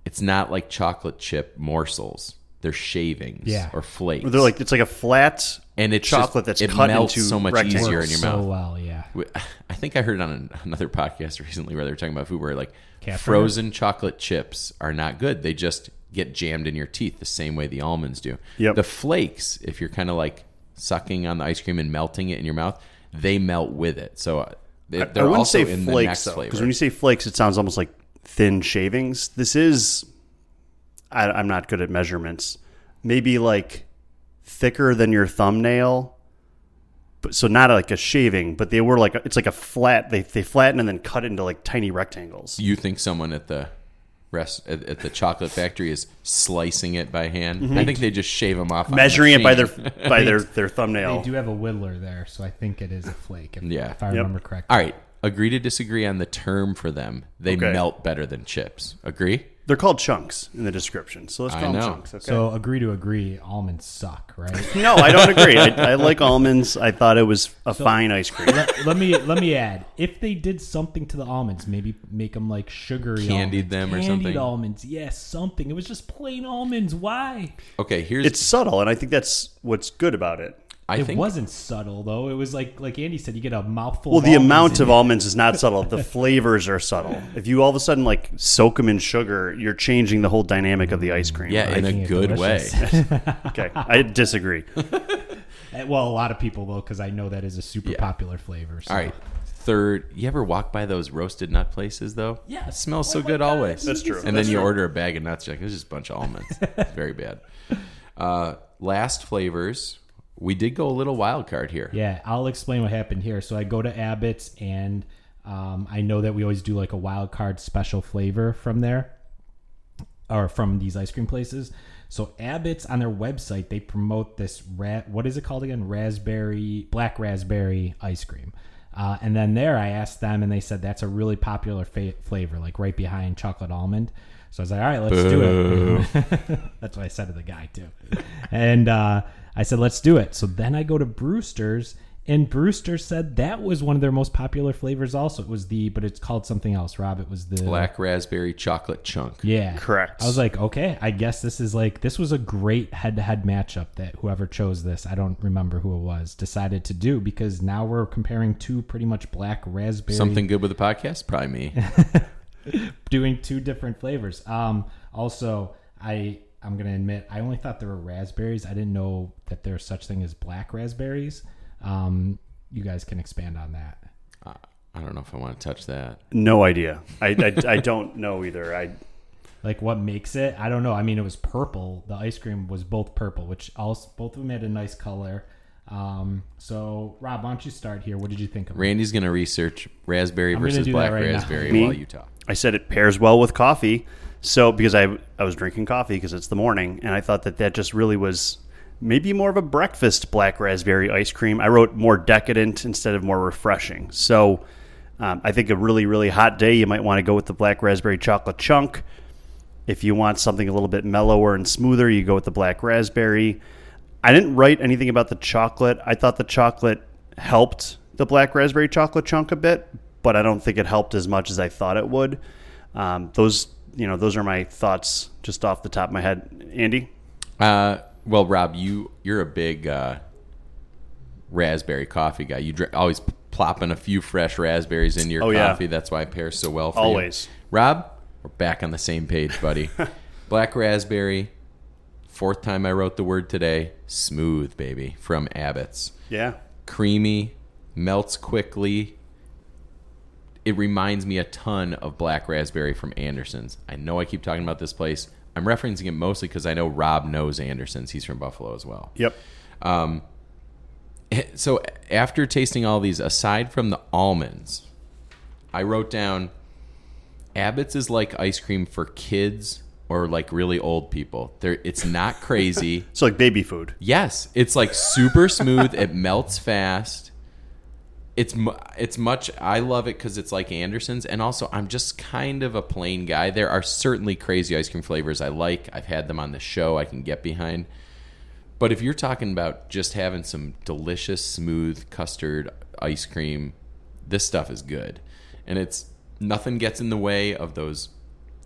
It's not like chocolate chip morsels; they're shavings Yeah. or flakes. They're like it's like a flat and it's chocolate just, that's it cut melts into so much rectangles. easier in your so mouth. well. Yeah. We- I think I heard it on an- another podcast recently where they were talking about food where like Cat frozen chocolate chips are not good. They just get jammed in your teeth the same way the almonds do. Yep. The flakes, if you're kind of like sucking on the ice cream and melting it in your mouth, they melt with it. So uh, they, I they're wouldn't also say in the flakes next though, flavor. because when you say flakes, it sounds almost like thin shavings. This is, I, I'm not good at measurements. Maybe like thicker than your thumbnail, but so not like a shaving, but they were like it's like a flat. They they flatten and then cut into like tiny rectangles. you think someone at the rest at, at the chocolate factory is slicing it by hand? I think they just shave them off, on a Mm-hmm. Measuring it by their by their their thumbnail. They do have a whittler there, so I think it is a flake. If, Yeah. if I Yep. remember correctly. All right, agree to disagree on the term for them. They Okay. melt better than chips. Agree? They're called chunks in the description, so let's I call them know. chunks. Okay. So agree to agree. Almonds suck, right? no, I don't agree. I, I like almonds. I thought it was a fine ice cream. let, let me let me add. If they did something to the almonds, maybe make them like sugary Candied almonds, them or candied something? almonds. Yes, something. It was just plain almonds. Why? Okay, here's It's subtle, and I think that's what's good about it. I it think wasn't subtle though. It was like like Andy said, you get a mouthful. Well, of the amount of it. almonds is not subtle. The flavors are subtle. If you all of a sudden like soak them in sugar, you're changing the whole dynamic of the ice cream. yeah, right? in a Making good way. okay, I disagree. Eh, well, a lot of people will because I know that is a super Yeah. popular flavor. So. All right. Third, you ever walk by those roasted nut places though? Yeah, It smells so Oh my good God, always. That's true. And That's then you true. order a bag of nuts, you're like, this is just a bunch of almonds. It's very bad. Uh, last flavors. We did go a little wild card here. Yeah, I'll explain what happened here. So I go to Abbott's, and um, I know that we always do like a wild card special flavor from there, or from these ice cream places. So Abbott's on their website they promote this rat. What is it called again? Raspberry, black raspberry ice cream. Uh, and then there, I asked them, and they said that's a really popular fa- flavor, like right behind chocolate almond. So I was like, all right, let's do it. That's what I said to the guy too. And uh, I said, let's do it. So then I go to Brewster's, and Brewster said that was one of their most popular flavors. Also, it was the, but it's called something else. Rob, it was the Black raspberry chocolate chunk. Yeah, Correct. I was like, okay, I guess this is like this was a great head-to-head matchup that whoever chose this, I don't remember who it was, decided to do because now we're comparing two pretty much black raspberry Something good with the podcast? Probably me. doing two different flavors. Um, also, I I'm gonna admit I only thought there were raspberries. I didn't know that there's such thing as black raspberries. Um, you guys can expand on that. Uh, I don't know if I want to touch that. No idea. I, I, I don't know either. I Like what makes it? I don't know. I mean, it was purple. The ice cream was both purple, which also both of them had a nice color. Um, so Rob, why don't you start here? What did you think of it? Randy's going to research raspberry I'm versus black right raspberry Me? while you talk. I said it pairs well with coffee. So because I I was drinking coffee because it's the morning, and I thought that that just really was maybe more of a breakfast black raspberry ice cream. I wrote more decadent instead of more refreshing. So um, I think a really really hot day you might want to go with the black raspberry chocolate chunk. If you want something a little bit mellower and smoother, you go with the black raspberry. I didn't write anything about the chocolate. I thought the chocolate helped the black raspberry chocolate chunk a bit, but I don't think it helped as much as I thought it would. Um, those, you know, those are my thoughts just off the top of my head. Andy, Uh, well, Rob, you you're a big uh, raspberry coffee guy. You dr- always plopping a few fresh raspberries into your Oh, yeah. coffee. That's why it pairs so well for Always. you. Rob, we're back on the same page, buddy. Black raspberry, Fourth time I wrote the word today. Smooth, baby, from Abbott's. Yeah. Creamy, melts quickly. It reminds me a ton of black raspberry from Anderson's. I know I keep talking about this place. I'm referencing it mostly because I know Rob knows Anderson's. He's from Buffalo as well. Yep. Um, eh, so after tasting all these, aside from the almonds, I wrote down Abbott's is like ice cream for kids or like really old people. There, it's not crazy. It's like baby food. yes, it's like super smooth. it melts fast. It's it's much. I love it because it's like Anderson's, and also I'm just kind of a plain guy. There are certainly crazy ice cream flavors I like. I've had them on the show. I can get behind. But if you're talking about just having some delicious, smooth custard ice cream, this stuff is good. And it's nothing gets in the way of those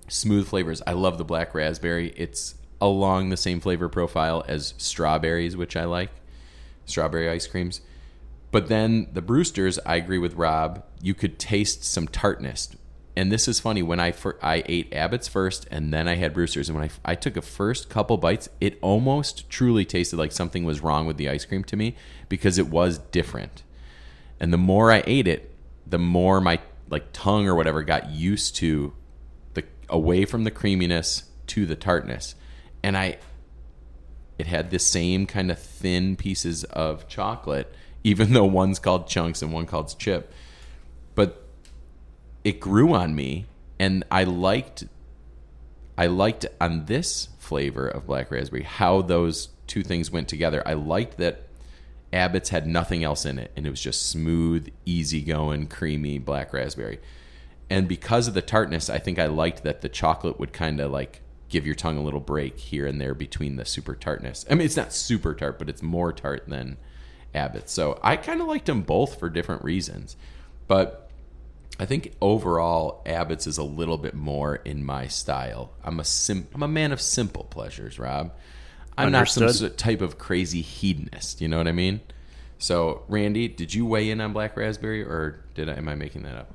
smooth flavors. I love the black raspberry. It's along the same flavor profile as strawberries, which I like. Strawberry ice creams. But then the Brewsters, I agree with Rob, you could taste some tartness. And this is funny when I fir- I ate Abbott's first and then I had Brewsters and when I, I took a first couple bites, it almost truly tasted like something was wrong with the ice cream to me because it was different. And the more I ate it, the more my like tongue or whatever got used to the away from the creaminess to the tartness. And I it had the same kind of thin pieces of chocolate, even though one's called chunks and one called chip. But it grew on me, and I liked. I liked on this flavor of black raspberry how those two things went together. I liked that Abbott's had nothing else in it, and it was just smooth, easygoing, creamy black raspberry. And because of the tartness, I think I liked that the chocolate would kind of like give your tongue a little break here and there between the super tartness. I mean, it's not super tart, but it's more tart than Abbott's. So I kind of liked them both for different reasons. But I think overall, Abbott's is a little bit more in my style. I'm a sim- I'm a man of simple pleasures, Rob. I'm not some Understood. type of crazy hedonist. You know what I mean? So, Randy, did you weigh in on black raspberry, or did I, am I making that up?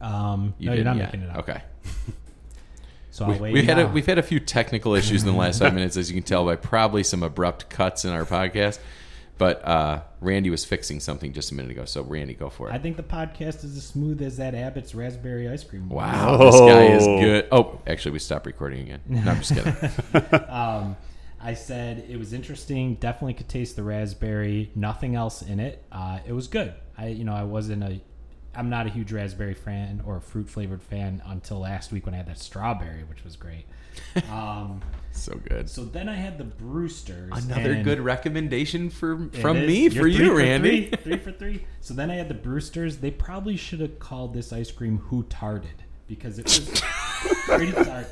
Um, You no, you're didn't yet. making it up. Okay. So We, wait. we've had a, we've had a few technical issues in the last five minutes, as you can tell by probably some abrupt cuts in our podcast. But uh, Randy was fixing something just a minute ago. So, Randy, go for it. I think the podcast is as smooth as that Abbott's raspberry ice cream. was. Wow, this guy is Oh. good. Oh, actually, we stopped recording again. No, I'm just kidding. Um, I said it was interesting. Definitely could taste the raspberry. Nothing else in it. Uh, it was good. I, you know, I wasn't a. I'm not a huge raspberry fan or fruit flavored fan until last week when I had that strawberry, which was great. Um, so good. so then I had the Brewsters. Another good recommendation for from is. me You're for you, Randy. Three, three for three. So then I had the Brewsters. They probably should have called this ice cream Who Tarted because it was pretty tart.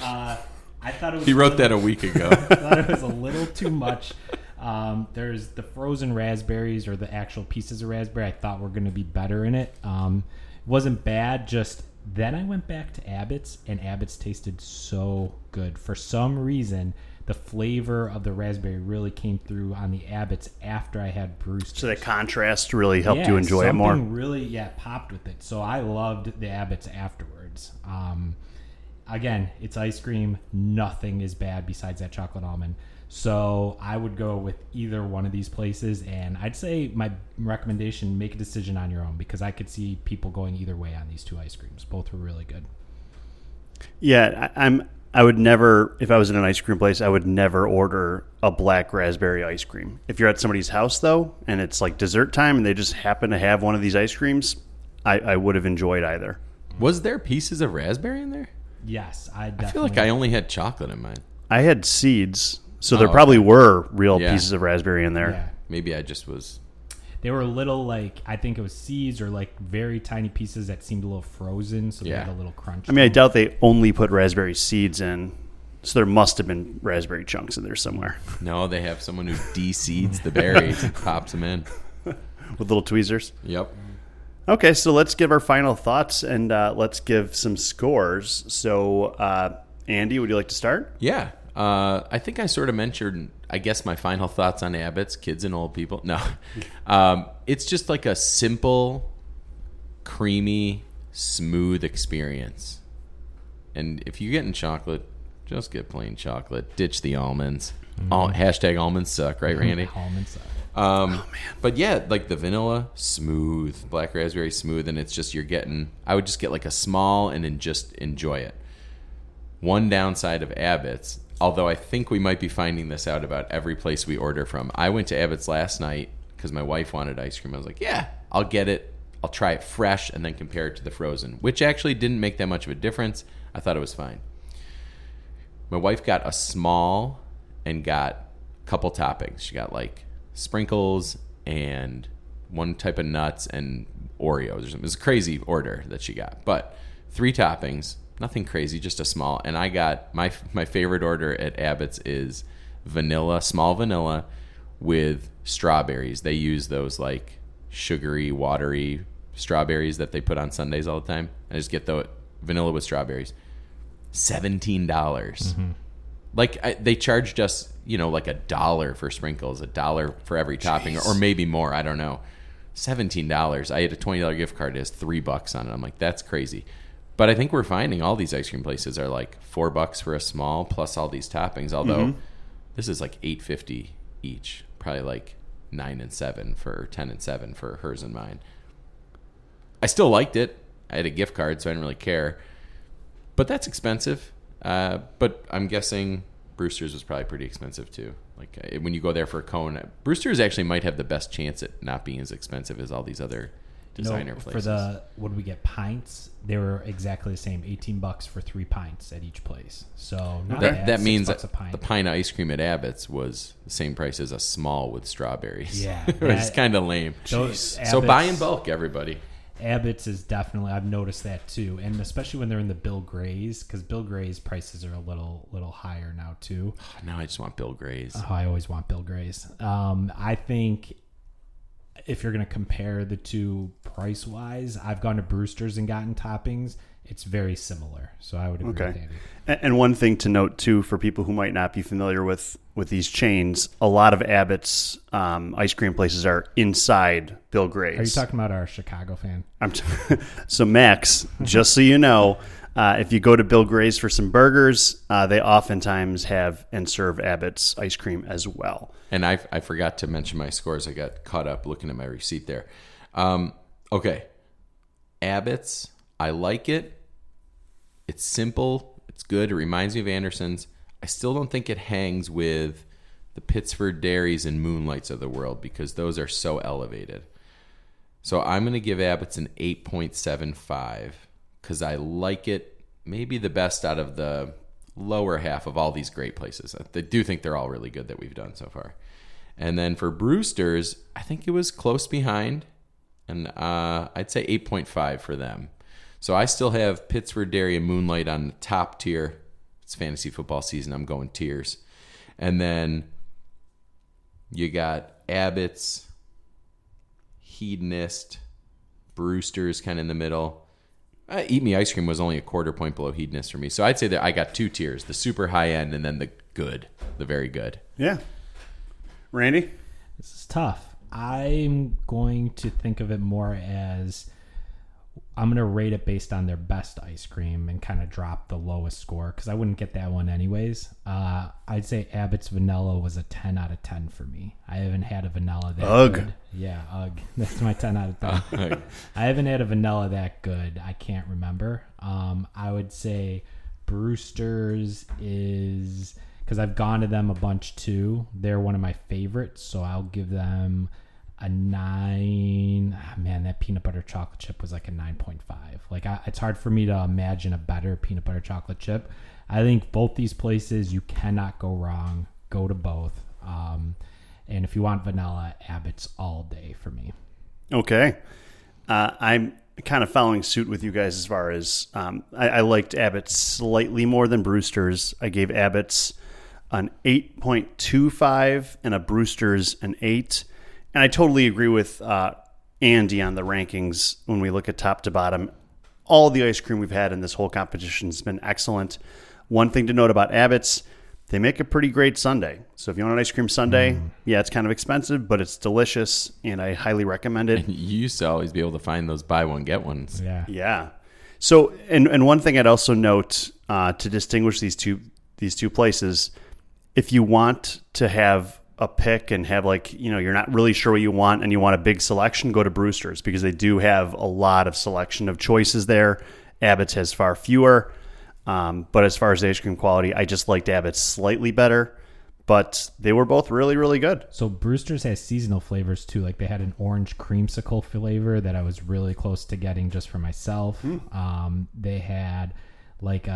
Uh, I thought it was. He wrote little- that a week ago. I thought it was a little too much. Um, there's the frozen raspberries or the actual pieces of raspberry. I thought were going to be better in it. Um, it wasn't bad. Just then I went back to Abbott's, and Abbott's tasted so good. For some reason, the flavor of the raspberry really came through on the Abbott's after I had Brewster's. So the contrast really helped Yeah, you enjoy it more. something Really, yeah, popped with it. So I loved the Abbott's afterwards. Um, again, it's ice cream. Nothing is bad besides that chocolate almond. So I would go with either one of these places, and I'd say my recommendation: make a decision on your own because I could see people going either way on these two ice creams. Both were really good. Yeah, I, I'm. I would never, if I was in an ice cream place, I would never order a black raspberry ice cream. If you're at somebody's house though, and it's like dessert time, and they just happen to have one of these ice creams, I, I would have enjoyed either. Was there pieces of raspberry in there? Yes, I. Definitely, I feel like I only had chocolate in mine. I had seeds, so there Oh, probably were real Yeah. pieces of raspberry in there. Yeah, Maybe I just was. they were little like I think it was seeds or like very tiny pieces that seemed a little frozen, so they had a little crunch. I mean, I doubt they only put raspberry seeds in, so there must have been raspberry chunks in there somewhere No, they have someone who de-seeds the berries and pops them in. with little tweezers. Yep. Okay, so let's give our final thoughts and uh, let's give some scores. So, uh, Andy, would you like to start? Yeah. Uh, I think I sort of mentioned, I guess, my final thoughts on Abbott's, kids and old people. No. Um, it's just like a simple, creamy, smooth experience. And if you're getting chocolate, Just get plain chocolate. Ditch the almonds. Al- hashtag almonds suck, right, Randy? Almonds. Um, But yeah, like the vanilla, smooth, black raspberry, smooth, and it's just you're getting. I would just get like a small and then just enjoy it. One downside of Abbott's, although I think we might be finding this out about every place we order from. I went to Abbott's last night because my wife wanted ice cream. I was like, yeah, I'll get it. I'll try it fresh and then compare it to the frozen, which actually didn't make that much of a difference. I thought it was fine. My wife got a small and got a couple toppings. She got like sprinkles and one type of nuts and Oreos or something. It was a crazy order that she got, but three toppings, nothing crazy, just a small. And I got my my favorite order at Abbott's is vanilla, small vanilla with strawberries. They use those like sugary, watery strawberries that they put on sundaes all the time. I just get the vanilla with strawberries. Seventeen dollars. Mm-hmm. Like I, they charged us, you know, like a dollar for sprinkles, a dollar for every topping, or, or maybe more. I don't know. Seventeen dollars. I had a twenty dollar gift card. It has three bucks on it. I'm like, that's crazy. But I think we're finding all these ice cream places are like four bucks for a small plus all these toppings. Although this is like eight fifty each, probably like nine and seven for ten and seven for hers and mine. I still liked it. I had a gift card, so I didn't really care. But that's expensive. Uh, but I'm guessing Brewster's was probably pretty expensive too. Like uh, when you go there for a cone, Brewster's actually might have the best chance at not being as expensive as all these other designer no, places. for the what do we get pints? They were exactly the same, eighteen bucks for three pints at each place. So not that bad, that six means bucks that a pint. the pint of ice cream at Abbott's was the same price as a small with strawberries. Yeah, it's kind of lame. Those So buy in bulk, everybody. Abbott's is definitely I've noticed that too, and especially when they're in the Bill Gray's because Bill Gray's prices are a little little higher now too. Now I just want Bill Gray's. Oh, I always want Bill Gray's. Um, I think if you're going to compare the two price wise, I've gone to Brewster's and gotten toppings. It's very similar, so I would agree with Okay. Andy. And and one thing to note too, for people who might not be familiar with with these chains, a lot of Abbott's um, ice cream places are inside Bill Gray's. Are you talking about our Chicago fan? I'm t- so Max, just so you know, uh, if you go to Bill Gray's for some burgers, uh, they oftentimes have and serve Abbott's ice cream as well. And I, I forgot to mention my scores. I got caught up looking at my receipt there. Um, okay. Abbott's, I like it. It's simple. It's good. It reminds me of Anderson's. I still don't think it hangs with the Pittsford Dairies and Moonlights of the world because those are so elevated. So I'm going to give Abbott's an 8.75 because I like it maybe the best out of the lower half of all these great places. I do think they're all really good that we've done so far. And then for Brewster's, I think it was close behind, and uh, I'd say 8.5 for them. So I still have Pittsford Dairy and Moonlight on the top tier. It's fantasy football season. I'm going tiers. And then you got Abbott's, Hedonist, Brewster's kind of in the middle. Uh, Eat Me Ice Cream was only a quarter point below Hedonist for me. So I'd say that I got two tiers the super high end and then the good, the very good. Yeah, Randy. This is tough. I'm going to think of it more as I'm going to rate it based on their best ice cream and kind of drop the lowest score because I wouldn't get that one anyways. Uh, I'd say Abbott's Vanilla was a 10 out of 10 for me. I haven't had a vanilla that Ugh. good. Yeah, ugh. That's my 10 out of 10. I haven't had a vanilla that good. I can't remember. Um, I would say Brewster's is because I've gone to them a bunch too. They're one of my favorites, so I'll give them a nine. Ah, man, that peanut butter chocolate chip was like a nine point five. Like I, it's hard for me to imagine a better peanut butter chocolate chip. I think both these places you cannot go wrong. Go to both. Um, and if you want vanilla, Abbott's all day for me. Okay. Uh, I'm kind of following suit with you guys as far as um, I, I liked Abbott's slightly more than Brewster's. I gave Abbott's an 8.25 and a Brewster's an 8. And I totally agree with uh, Andy on the rankings when we look at top to bottom. All the ice cream we've had in this whole competition has been excellent. One thing to note about Abbott's, they make a pretty great sundae. So if you want an ice cream sundae, yeah, it's kind of expensive, but it's delicious, and I highly recommend it. And You used to always be able to find those buy one, get ones. Yeah. Yeah. So, and and one thing I'd also note uh, to distinguish these two these two places, if you want to have a pick and have like you know you're not really sure what you want and you want a big selection, go to Brewster's because they do have a lot of selection of choices there. Abbott's has far fewer, um, but as far as ice cream quality, I just liked Abbott's slightly better. But they were both really really good. So Brewster's has seasonal flavors too. Like they had an orange creamsicle flavor that I was really close to getting just for myself. Um, they had like a,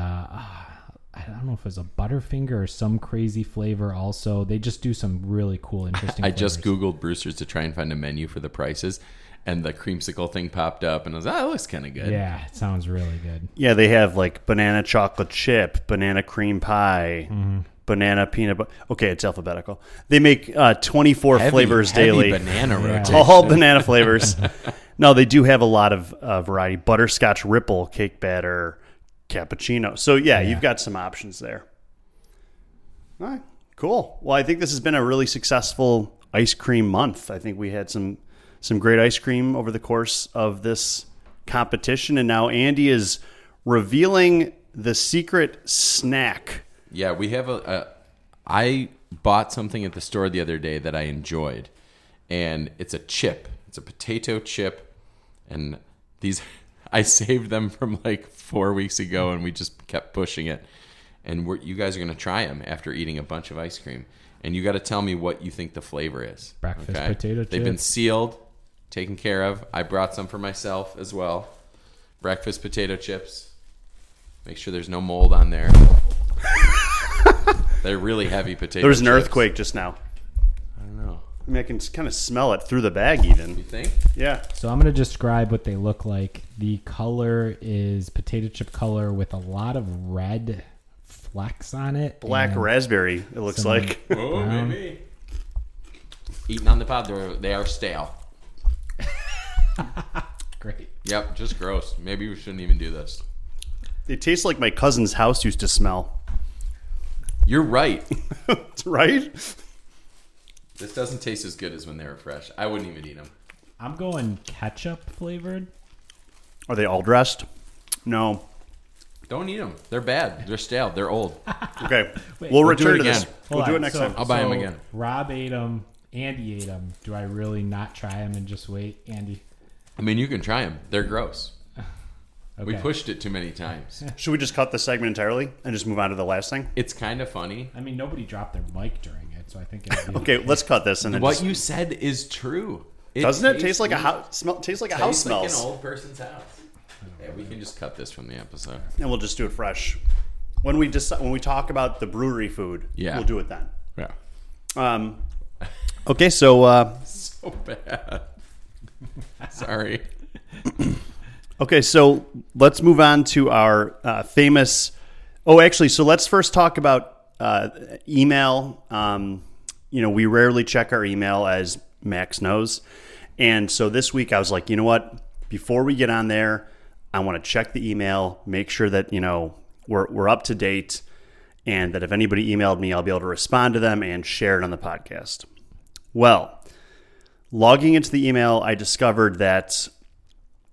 I don't know if it was a Butterfinger or some crazy flavor. Also, they just do some really cool, interesting. I just googled Brewster's to try and find a menu for the prices, and the creamsicle thing popped up, and I was, like, oh, that looks kind of good. Yeah, it sounds really good. Yeah, they have like banana chocolate chip, banana cream pie, banana peanut butter. Okay, it's alphabetical. They make uh, 24 Heavy- flavors heavy daily. banana Yeah. rotation. All banana flavors. no, they do have a lot of uh, variety. Butterscotch ripple, cake batter, cappuccino. So yeah, you've got some options there. All right, cool. Well, I think this has been a really successful ice cream month. I think we had some some great ice cream over the course of this competition, and now Andy is revealing the secret snack. Yeah, we have a, a. I bought something at the store the other day that I enjoyed, and it's a chip. It's a potato chip, and these I saved them from like four weeks ago, and we just kept pushing it. And we're, you guys are going to try them after eating a bunch of ice cream, and you got to tell me what you think the flavor is. Breakfast potato They've been sealed, taken care of. I brought some for myself as well. Breakfast potato chips. Make sure there's no mold on there. They're really heavy potato. There was an chips. earthquake just now. I don't know. I mean, I can kind of smell it through the bag, even. You think? Yeah. So I'm going to describe what they look like. The color is potato chip color with a lot of red flecks on it. Black raspberry, it looks some- like. Oh, Brown. maybe. Eating on the pod, they're, they are stale. Great. Yep, just gross. Maybe we shouldn't even do this. They taste like my cousin's house used to smell. You're right. right? This doesn't taste as good as when they were fresh. I wouldn't even eat them. I'm going ketchup flavored. Are they all dressed? No. Don't eat them. They're bad. They're stale. They're old. Okay. Wait, we'll we'll do return it to this. again. We'll Hold do it next So- time. I'll buy 'em so again. Rob ate them. Andy ate them. Do I really not try them and just wait, Andy? I mean, you can try them. They're gross. We pushed it too many times. Should we just cut the segment entirely and just move on to the last thing? It's kind of funny. I mean, nobody dropped their mic during it, so I think. It'd be Okay, let's cut this and then What just- you said is true. doesn't it tastes taste like a house? Smell tastes like a house tastes like smells. an old person's house. Yeah, we can just cut this from the episode. and we'll just do it fresh. When we decide, when we talk about the brewery food, Yeah. we'll do it then. Yeah. Um, okay, so uh, So bad. Sorry. Okay, so let's move on to our uh, famous. Oh, actually, so let's first talk about uh, email. Um, you know, we rarely check our email, as Max knows. And so this week, I was like, you know what? Before we get on there, I want to check the email, make sure that you know we're we're up to date, and that if anybody emailed me, I'll be able to respond to them and share it on the podcast. Well, logging into the email, I discovered that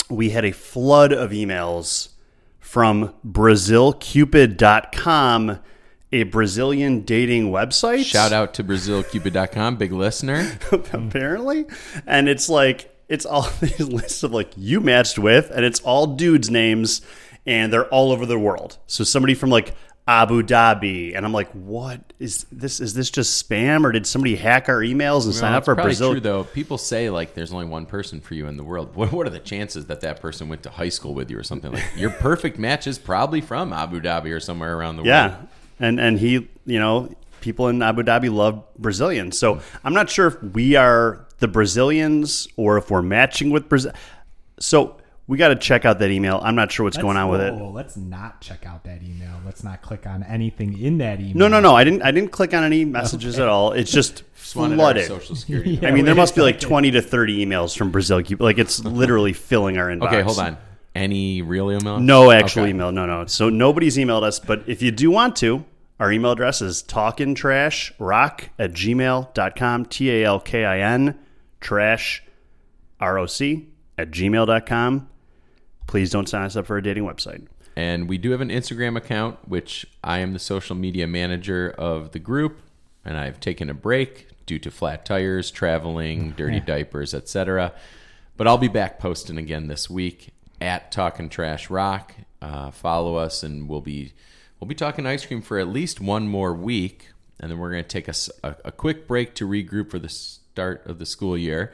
we had a flood of emails from BrazilCupid.com, a Brazilian dating website. Shout out to BrazilCupid.com, big listener. apparently. And it's like, it's all these lists of like you matched with, and it's all dudes' names, and they're all over the world. So somebody from like Abu Dhabi, and I'm like, what is this? Is this just spam, or did somebody hack our emails and sign up for Brazil? true though. People say like there's only one person for you in the world. What, what are the chances that that person went to high school with you or something like? Your perfect match is probably from Abu Dhabi or somewhere around the world. Yeah, and and he, you know, people in Abu Dhabi love Brazilians. So I'm not sure if we are the Brazilians or if we're matching with Brazil. So we got to check out that email. I'm not sure what's going on with it. whoa, Let's not check out that email. Let's not click on anything in that email. No, no, no. I didn't. I didn't click on any messages at all. It's just Just flooded. social security. Yeah. I mean, there must be like second. 20 to 30 emails from Brazil. Like it's literally filling our inbox. Okay, hold on. Any real email? No actual Okay. email. No, no. So nobody's emailed us, but if you do want to, our email address is talkintrashrock at gmail.com. T A L K I N trash R O C at gmail.com. Please don't sign us up for a dating website. And we do have an Instagram account, which I am the social media manager of the group, and I've taken a break due to flat tires, traveling, dirty diapers, etc. But I'll be back posting again this week at Talking Trash Rock. Uh, follow us, and we'll be we'll be talking ice cream for at least one more week, and then we're going to take a quick break to regroup for the start of the school year.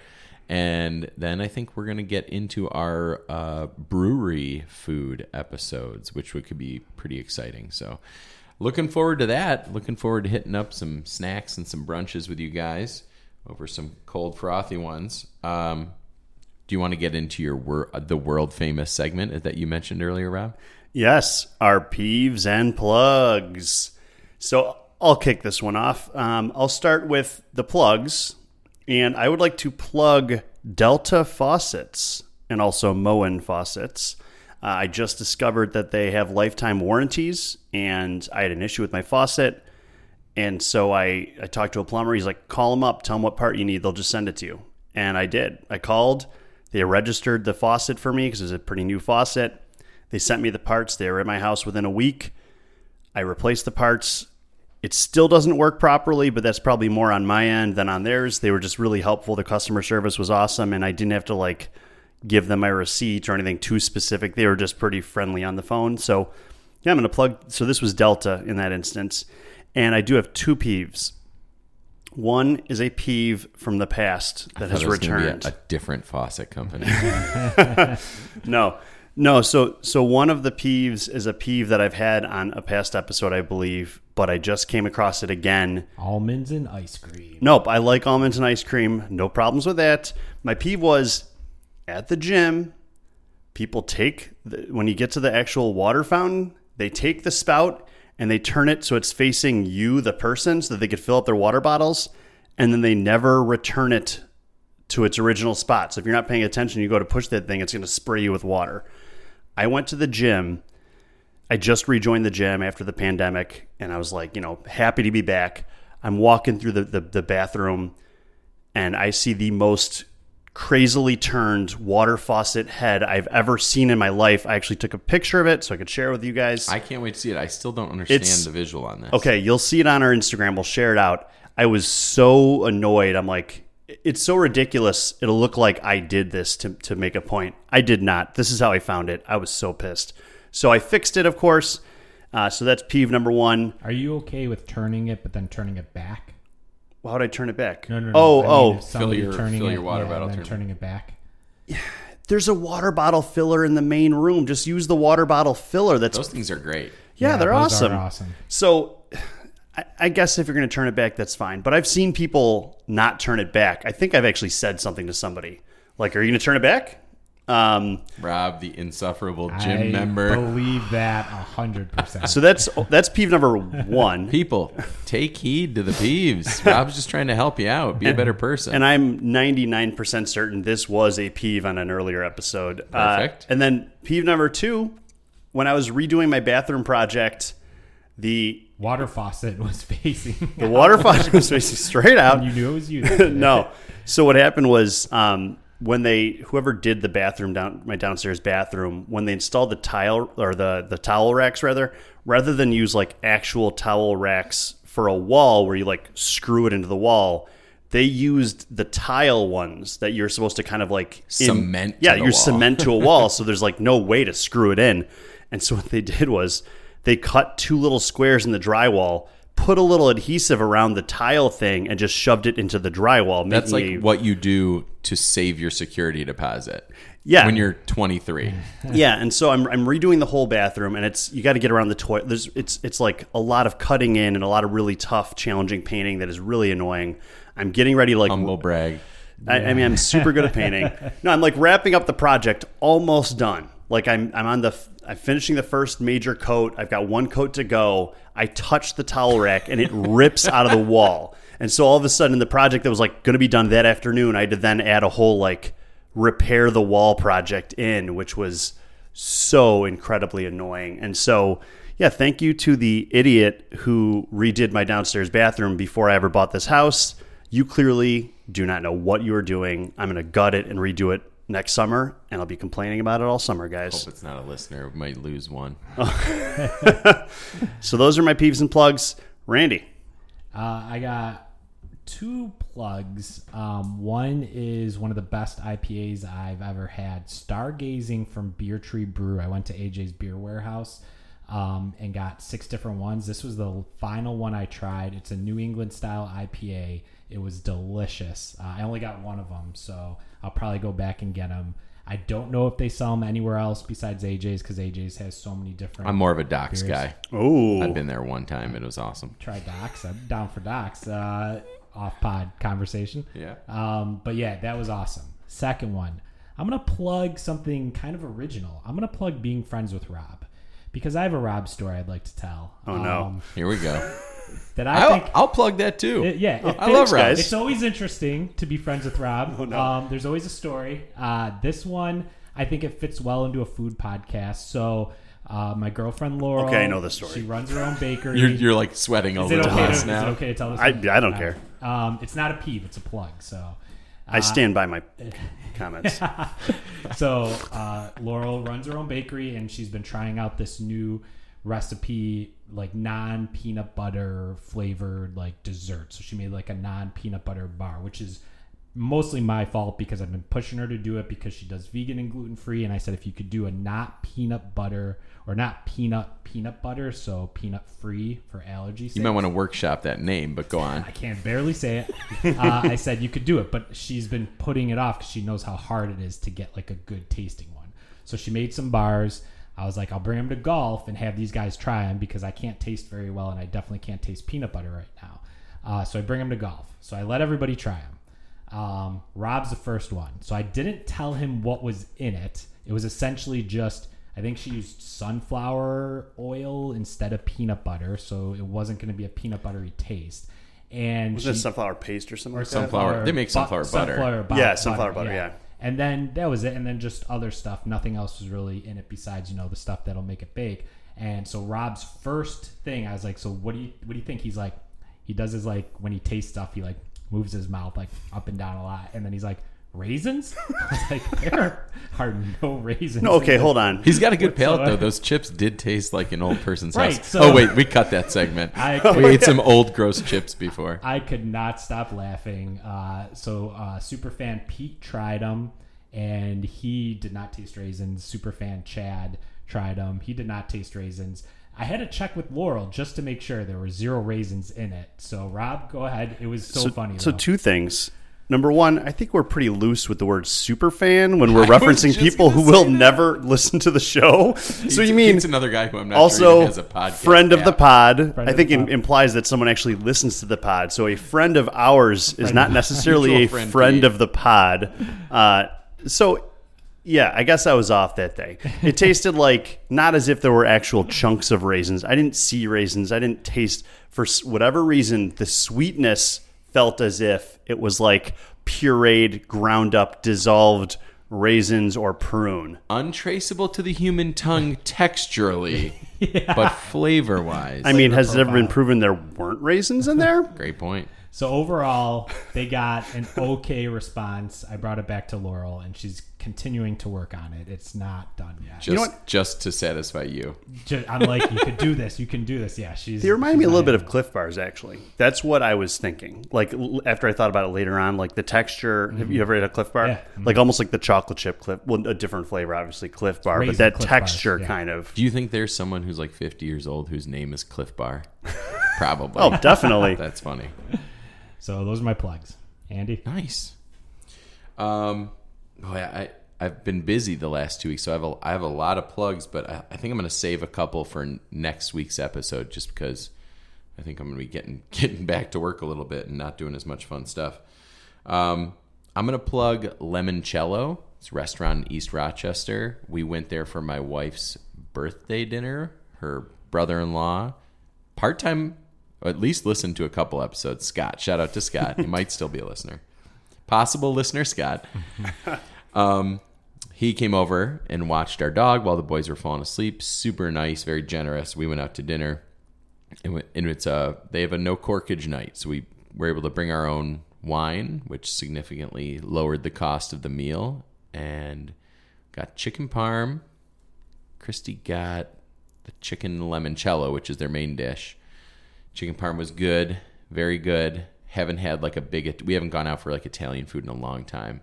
And then I think we're going to get into our uh, brewery food episodes, which could be pretty exciting. So, looking forward to that. Looking forward to hitting up some snacks and some brunches with you guys over some cold frothy ones. Um, do you want to get into your wor- the world famous segment that you mentioned earlier, Rob? Yes, our peeves and plugs. So I'll kick this one off. Um, I'll start with the plugs, and I would like to plug Delta Faucets and also Moen Faucets. Uh, I just discovered that they have lifetime warranties, and I had an issue with my faucet. And so I, I talked to a plumber. He's like, call them up, tell them what part you need. They'll just send it to you. And I did. I called. They registered the faucet for me because it's a pretty new faucet. They sent me the parts. They were at my house within a week. I replaced the parts. It still doesn't work properly, but that's probably more on my end than on theirs. They were just really helpful. The customer service was awesome, and I didn't have to like give them my receipt or anything too specific. They were just pretty friendly on the phone. So, yeah, I'm going to plug. So, this was Delta in that instance. And I do have two peeves. One is a peeve from the past that has Thought it was gonna be a- returned. a different faucet company. No, no. So, so one of the peeves is a peeve that I've had on a past episode, I believe, but I just came across it again. Almonds and ice cream. Nope, I like almonds and ice cream. No problems with that. My peeve was at the gym. People take the, when you get to the actual water fountain, they take the spout and they turn it so it's facing you, the person, so that they could fill up their water bottles, and then they never return it to its original spot. So if you're not paying attention, you go to push that thing, it's going to spray you with water. I went to the gym. I just rejoined the gym after the pandemic, and I was like, you know, happy to be back. I'm walking through the, the, the bathroom, and I see the most crazily turned water faucet head I've ever seen in my life. I actually took a picture of it so I could share it with you guys. I can't wait to see it. I still don't understand It's- the visual on this. Okay, you'll see it on our Instagram. We'll share it out. I was so annoyed. I'm like, it's so ridiculous. It'll look like I did this to, to make a point. I did not. This is how I found it. I was so pissed. So I fixed it, of course. Uh, so that's peeve number one. Are you okay with turning it but then turning it back? How would I turn it back? No, no, no. Oh, I mean, oh. if somebody your- turning fill it, your water yeah, bottle, and turn- turning it back. There's a water bottle filler in the main room. Just use the water bottle filler. That's Those things are great. yeah, they're those awesome. Are awesome. So I, I guess if you're going to turn it back, that's fine. But I've seen people not turn it back. I think I've actually said something to somebody like, "Are you going to turn it back?" Um, Rob, the insufferable gym I member. believe that a hundred percent. so that's that's peeve number one. People, take heed to the peeves. Rob's just trying to help you out. Be a better person. And I'm 99% certain this was a peeve on an earlier episode. Uh, Perfect. and then peeve number two, when I was redoing my bathroom project, the Water faucet was facing. the water faucet was facing straight out. you knew it was you. that did it. no. So what happened was um, when they whoever did the bathroom down my downstairs bathroom when they installed the tile or the the towel racks rather rather than use like actual towel racks for a wall where you like screw it into the wall. They used the tile ones that you're supposed to kind of like in- Cement yeah, you're cement to a wall, so there's like no way to screw it in. And so what they did was they cut two little squares in the drywall, put a little adhesive around the tile thing, and just shoved it into the drywall. That's like a- what you do to save your security deposit. Yeah. When you're 23. yeah. And so I'm, I'm redoing the whole bathroom, and it's you got to get around the toilet. There's it's it's like a lot of cutting in and a lot of really tough, challenging painting that is really annoying. I'm getting ready to like Humble brag. I, I mean, I'm super good at painting. No, I'm like wrapping up the project, almost done. Like I'm, I'm on the, I'm finishing the first major coat. I've got one coat to go. I touch the towel rack and it rips out of the wall. And so all of a sudden, the project that was like going to be done that afternoon, I had to then add a whole like repair the wall project in, which was so incredibly annoying. And so, yeah, thank you to the idiot who redid my downstairs bathroom before I ever bought this house. You clearly do not know what you are doing. I'm going to gut it and redo it next summer, and I'll be complaining about it all summer, guys. Hope it's not a listener. We might lose one. So those are my peeves and plugs. Randy, Uh, I got two plugs. Um, one is one of the best IPAs I've ever had. Stargazing from Beer Tree Brew. I went to AJ's Beer Warehouse um, and got six different ones. This was the final one I tried. It's a New England style IPA. It was delicious. Uh, I only got one of them, so I'll probably go back and get them. I don't know if they sell them anywhere else besides AJ's because AJ's has so many different. I'm more of a Doc's Beers. guy. oh, I've been there one time. It was awesome. try docs. I'm down for docs. Uh, off pod conversation. Yeah. Um, but yeah, that was awesome. Second one, I'm gonna plug something kind of original. I'm gonna plug being friends with Rob because I have a Rob story I'd like to tell. Oh, no. Um, Here we go. that I I'll, think. I'll plug that too. it- yeah, it I fits- love Rob. It's always interesting to be friends with Rob. Oh, no. um, there's always a story. Uh, this one, I think it fits well into a food podcast. So, uh, my girlfriend Laurel. Okay, I know the story. She runs her own bakery. You're, you're like sweating a Is it, little okay to, less is it now. okay to tell this? I, one? I don't care. Um, it's not a peeve; it's a plug. So, I stand by my comments. so uh, Laurel runs her own bakery, and she's been trying out this new recipe, like non peanut butter flavored like dessert. So she made like a non peanut butter bar, which is mostly my fault because I've been pushing her to do it because she does vegan and gluten free. And I said if you could do a not peanut butter or not peanut peanut butter, so peanut free for allergy. You might want to workshop that name, but go on. I can barely say it. Uh, I said you could do it, but she's been putting it off because she knows how hard it is to get like a good tasting one. So she made some bars. I was like, I'll bring them to golf and have these guys try them because I can't taste very well and I definitely can't taste peanut butter right now. Uh, so I bring them to golf. So I let everybody try them. Um, Rob's the first one. So I didn't tell him what was in it. It was essentially just, I think she used sunflower oil instead of peanut butter. So it wasn't going to be a peanut buttery taste. And Was it sunflower paste or something like that? Sunflower- they make bu- sunflower butter. sunflower bu- Yeah, sunflower butter, yeah. And then that was it. And then just other stuff. Nothing else was really in it besides you know the stuff that'll make it bake. And so Rob's first thing, I was like, so what do you what do you think? He's like, he does his like when he tastes stuff, he like moves his mouth like up and down a lot, and then he's like, raisins. I was like, there are no raisins. No, okay, hold on. He's got a good palate though. Those chips did taste like an old person's Right, house. so- oh wait, we cut that segment. I- we ate some old gross chips before. I could not stop laughing. Uh, so uh, superfan Pete tried them, and he did not taste raisins. Superfan Chad tried them. He did not taste raisins. I had to check with Laurel just to make sure there were zero raisins in it. So Rob, go ahead. It was so, funny. So though. two things. Number one, I think we're pretty loose with the word super fan when we're I referencing people who will that. never listen to the show. so you mean Pete's another guy who I'm not also even has a podcast. friend of the app. pod? Friend I think the im- pod. implies that someone actually listens to the pod. So a friend of ours is not necessarily a friend, friend, of the pod. Uh, so yeah, I guess I was off that day. It tasted like not as if there were actual chunks of raisins. I didn't see raisins. I didn't taste for whatever reason the sweetness felt as if it was like pureed, ground up, dissolved raisins or prune. untraceable to the human tongue texturally, but flavor wise. I mean, has it ever been proven there weren't raisins in there? great point. So overall, they got an okay response. I brought it back to Laurel, and she's continuing to work on it. It's not done yet. Just know what? just to satisfy you. Ju- I'm like, you could do this. You can do this. Yeah, she's. They remind me a little bit of Clif Bars, actually. That's what I was thinking. Like l- after I thought about it later on, like the texture. Have you ever had a Clif Bar? Yeah. Like almost like the chocolate chip Clif. Well, a different flavor, obviously Clif Bar, but that Clif Bars, texture yeah. kind of. Do you think there's someone who's like 50 years old whose name is Cliff Bar? Probably. Oh, definitely. That's funny. So those are my plugs. Andy. Nice. Um, boy, I I've been busy the last two weeks, so I have a I have a lot of plugs, but I, I think I'm going to save a couple for n- next week's episode, just because I think I'm going to be getting getting back to work a little bit and not doing as much fun stuff. Um, I'm going to plug Limoncello. It's a restaurant in East Rochester. We went there for my wife's birthday dinner. Her brother-in-law, part-time, at least listened to a couple episodes. Scott, shout out to Scott. He might still be a listener. Possible listener, Scott. Um, he came over and watched our dog while the boys were falling asleep. Super nice, very generous. We went out to dinner, and, it's a they have a no corkage night, so we were able to bring our own wine, which significantly lowered the cost of the meal. and got chicken parm. Christy got the chicken limoncello, which is their main dish. Chicken parm was good, very good. Haven't had like a big. We haven't gone out for like Italian food in a long time,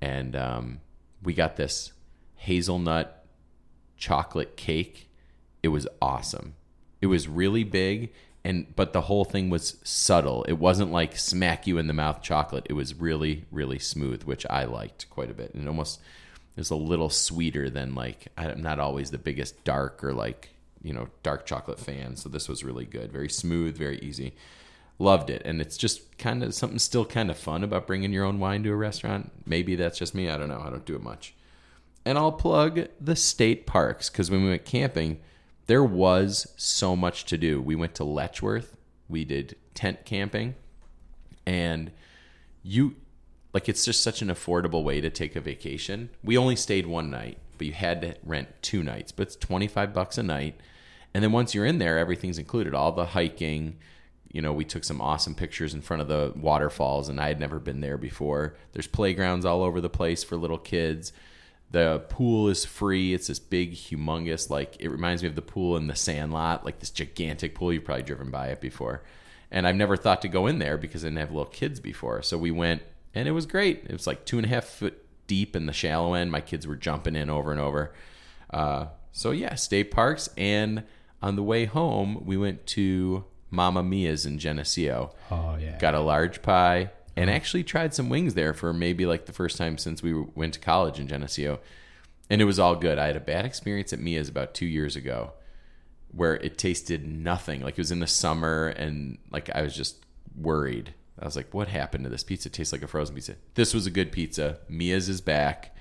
and um, we got this hazelnut chocolate cake. It was awesome. It was really big and but the whole thing was subtle. It wasn't like smack you in the mouth chocolate. It was really really smooth, which I liked quite a bit. And almost is a little sweeter than like I'm not always the biggest dark or like, you know, dark chocolate fan, so this was really good. Very smooth, very easy. Loved it. And it's just kind of something still kind of fun about bringing your own wine to a restaurant. Maybe that's just me. I don't know. I don't do it much. And I'll plug the state parks because when we went camping, there was so much to do. We went to Letchworth, we did tent camping, and you like it's just such an affordable way to take a vacation. We only stayed one night, but you had to rent two nights, but it's 25 bucks a night. And then once you're in there, everything's included. All the hiking, you know, we took some awesome pictures in front of the waterfalls and I had never been there before. There's playgrounds all over the place for little kids the pool is free. It's this big, humongous, like it reminds me of the pool in the Sandlot, like this gigantic pool. You've probably driven by it before, and I've never thought to go in there because I didn't have little kids before. So we went, and it was great. It was like two and a half foot deep in the shallow end. My kids were jumping in over and over. Uh, so yeah, state parks, and on the way home we went to Mamma Mia's in Geneseo. Oh yeah. Got a large pie and actually tried some wings there for maybe like the first time since we went to college in Geneseo. And it was all good. I had a bad experience at Mia's about two years ago where it tasted nothing. Like it was in the summer and like I was just worried. I was like, what happened to this pizza? It tastes like a frozen pizza. This was a good pizza. Mia's is back.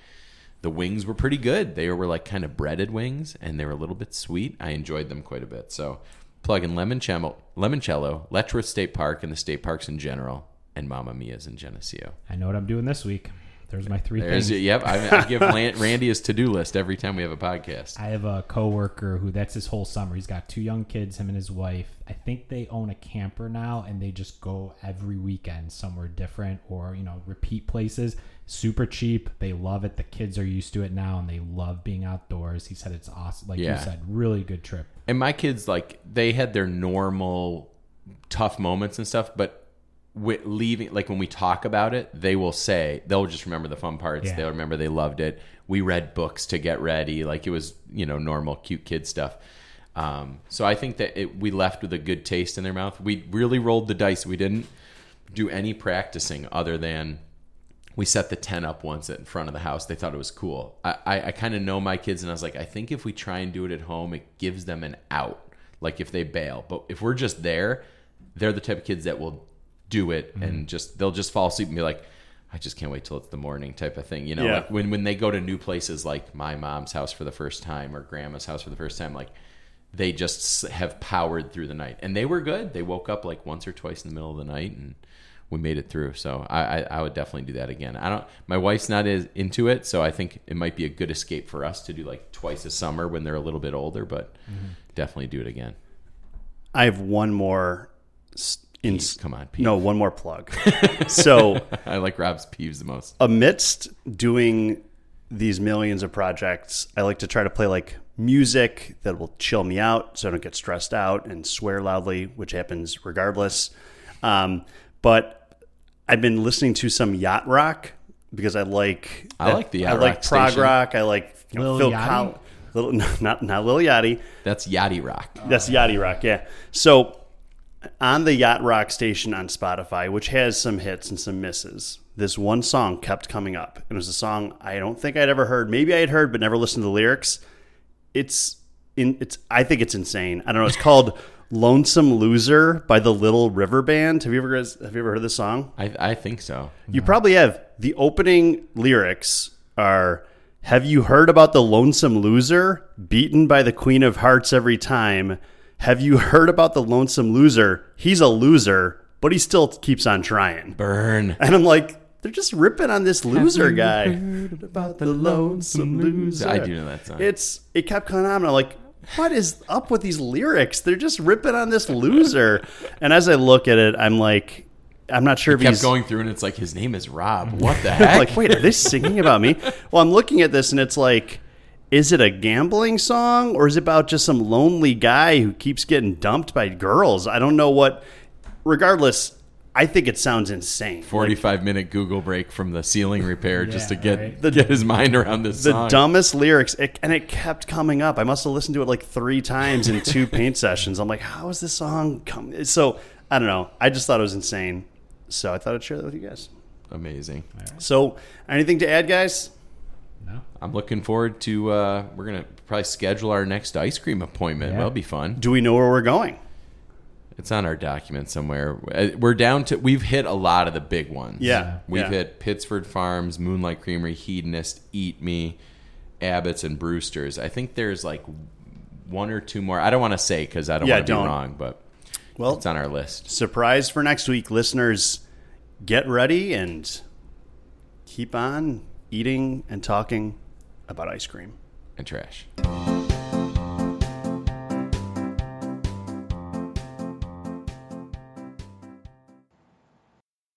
The wings were pretty good. They were like kind of breaded wings and they were a little bit sweet. I enjoyed them quite a bit. So plug in Limoncello Letchworth State Park and the state parks in general and Mamma Mia's in Geneseo. I know what I'm doing this week. There's my three There's things. it. Yep. I, I give Randy his to do list every time we have a podcast. I have a coworker who that's his whole summer. He's got two young kids, him and his wife. I think they own a camper now and they just go every weekend somewhere different or, you know, repeat places. Super cheap. They love it. The kids are used to it now and they love being outdoors. He said it's awesome. Like Yeah. you said, really good trip. And my kids, like, they had their normal tough moments and stuff, but with leaving, like, when we talk about it, they will say, they'll just remember the fun parts. Yeah. They'll remember they loved it. We read books to get ready. Like, it was, you know, normal, cute kid stuff. Um, so I think that it, we left with a good taste in their mouth. We really rolled the dice. We didn't do any practicing other than we set the tent up once in front of the house. They thought it was cool. I, I, I kind of know my kids, and I was like, I think if we try and do it at home, it gives them an out. Like if they bail, but if we're just there, they're the type of kids that will do it mm-hmm. and just they'll just fall asleep and be like, I just can't wait till it's the morning type of thing. You know, Yeah. like when when they go to new places like my mom's house for the first time or grandma's house for the first time, like they just have powered through the night and they were good. They woke up like once or twice in the middle of the night and we made it through. So I, I, I would definitely do that again. I don't. My wife's not as into it, so I think it might be a good escape for us to do like twice a summer when they're a little bit older. But mm-hmm. definitely do it again. I have one more. s- In, Pete, come on, Pete. no, one more plug. so, I like Rob's peeves the most. amidst doing these millions of projects, I like to try to play like music that will chill me out so I don't get stressed out and swear loudly, which happens regardless. Um, but I've been listening to some yacht rock because I like I like the yacht I like rock prog station. rock. I like you know, Phil Yachty? Collins. Little, not not Lil Yachty. That's Yachty Rock. That's Yachty Rock, yeah. So on the Yacht Rock station on Spotify, which has some hits and some misses, this one song kept coming up. It was a song I don't think I'd ever heard. Maybe I had heard, but never listened to the lyrics. It's in it's I think it's insane. I don't know. It's called Lonesome Loser by the Little River Band. Have you ever have you ever heard this song? I, I think so. You probably have. The opening lyrics are Have you heard about the lonesome loser beaten by the Queen of Hearts every time? Have you heard about the lonesome loser? He's a loser, but he still keeps on trying. Burn. And I'm like, they're just ripping on this loser guy. Heard about the lonesome loser. I do know that song. It's it kept coming on, and I'm like, what is up with these lyrics? They're just ripping on this loser. and as I look at it, I'm like, I'm not sure if kept he's going through, and it's like his name is Rob. What the heck? like, wait, are they singing about me? Well, I'm looking at this and it's like, is it a gambling song or is it about just some lonely guy who keeps getting dumped by girls? I don't know what. Regardless, I think it sounds insane. 45 minute Google break from the ceiling repair just to get right. get his mind around this the song. dumbest lyrics, it, and it kept coming up. I must have listened to it like three times in two paint sessions. I'm like, how is this song come? So I don't know. I just thought it was insane. So I thought I'd share that with you guys. Amazing. So anything to add, guys? No. I'm looking forward to. Uh, we're gonna probably schedule our next ice cream appointment. Yeah. That'll be fun. Do we know where we're going? It's on our document somewhere. Uh, We're down to. We've hit a lot of the big ones. Yeah, We've yeah. hit Pittsford Farms, Moonlight Creamery, Hedonist, Eat Me, Abbott's, and Brewster's. I think there's like one or two more. I don't want to say because I don't Yeah, want to be don't. wrong, but Well, it's on our list. surprise for next week, listeners. Get ready and keep on eating and talking about ice cream. And trash.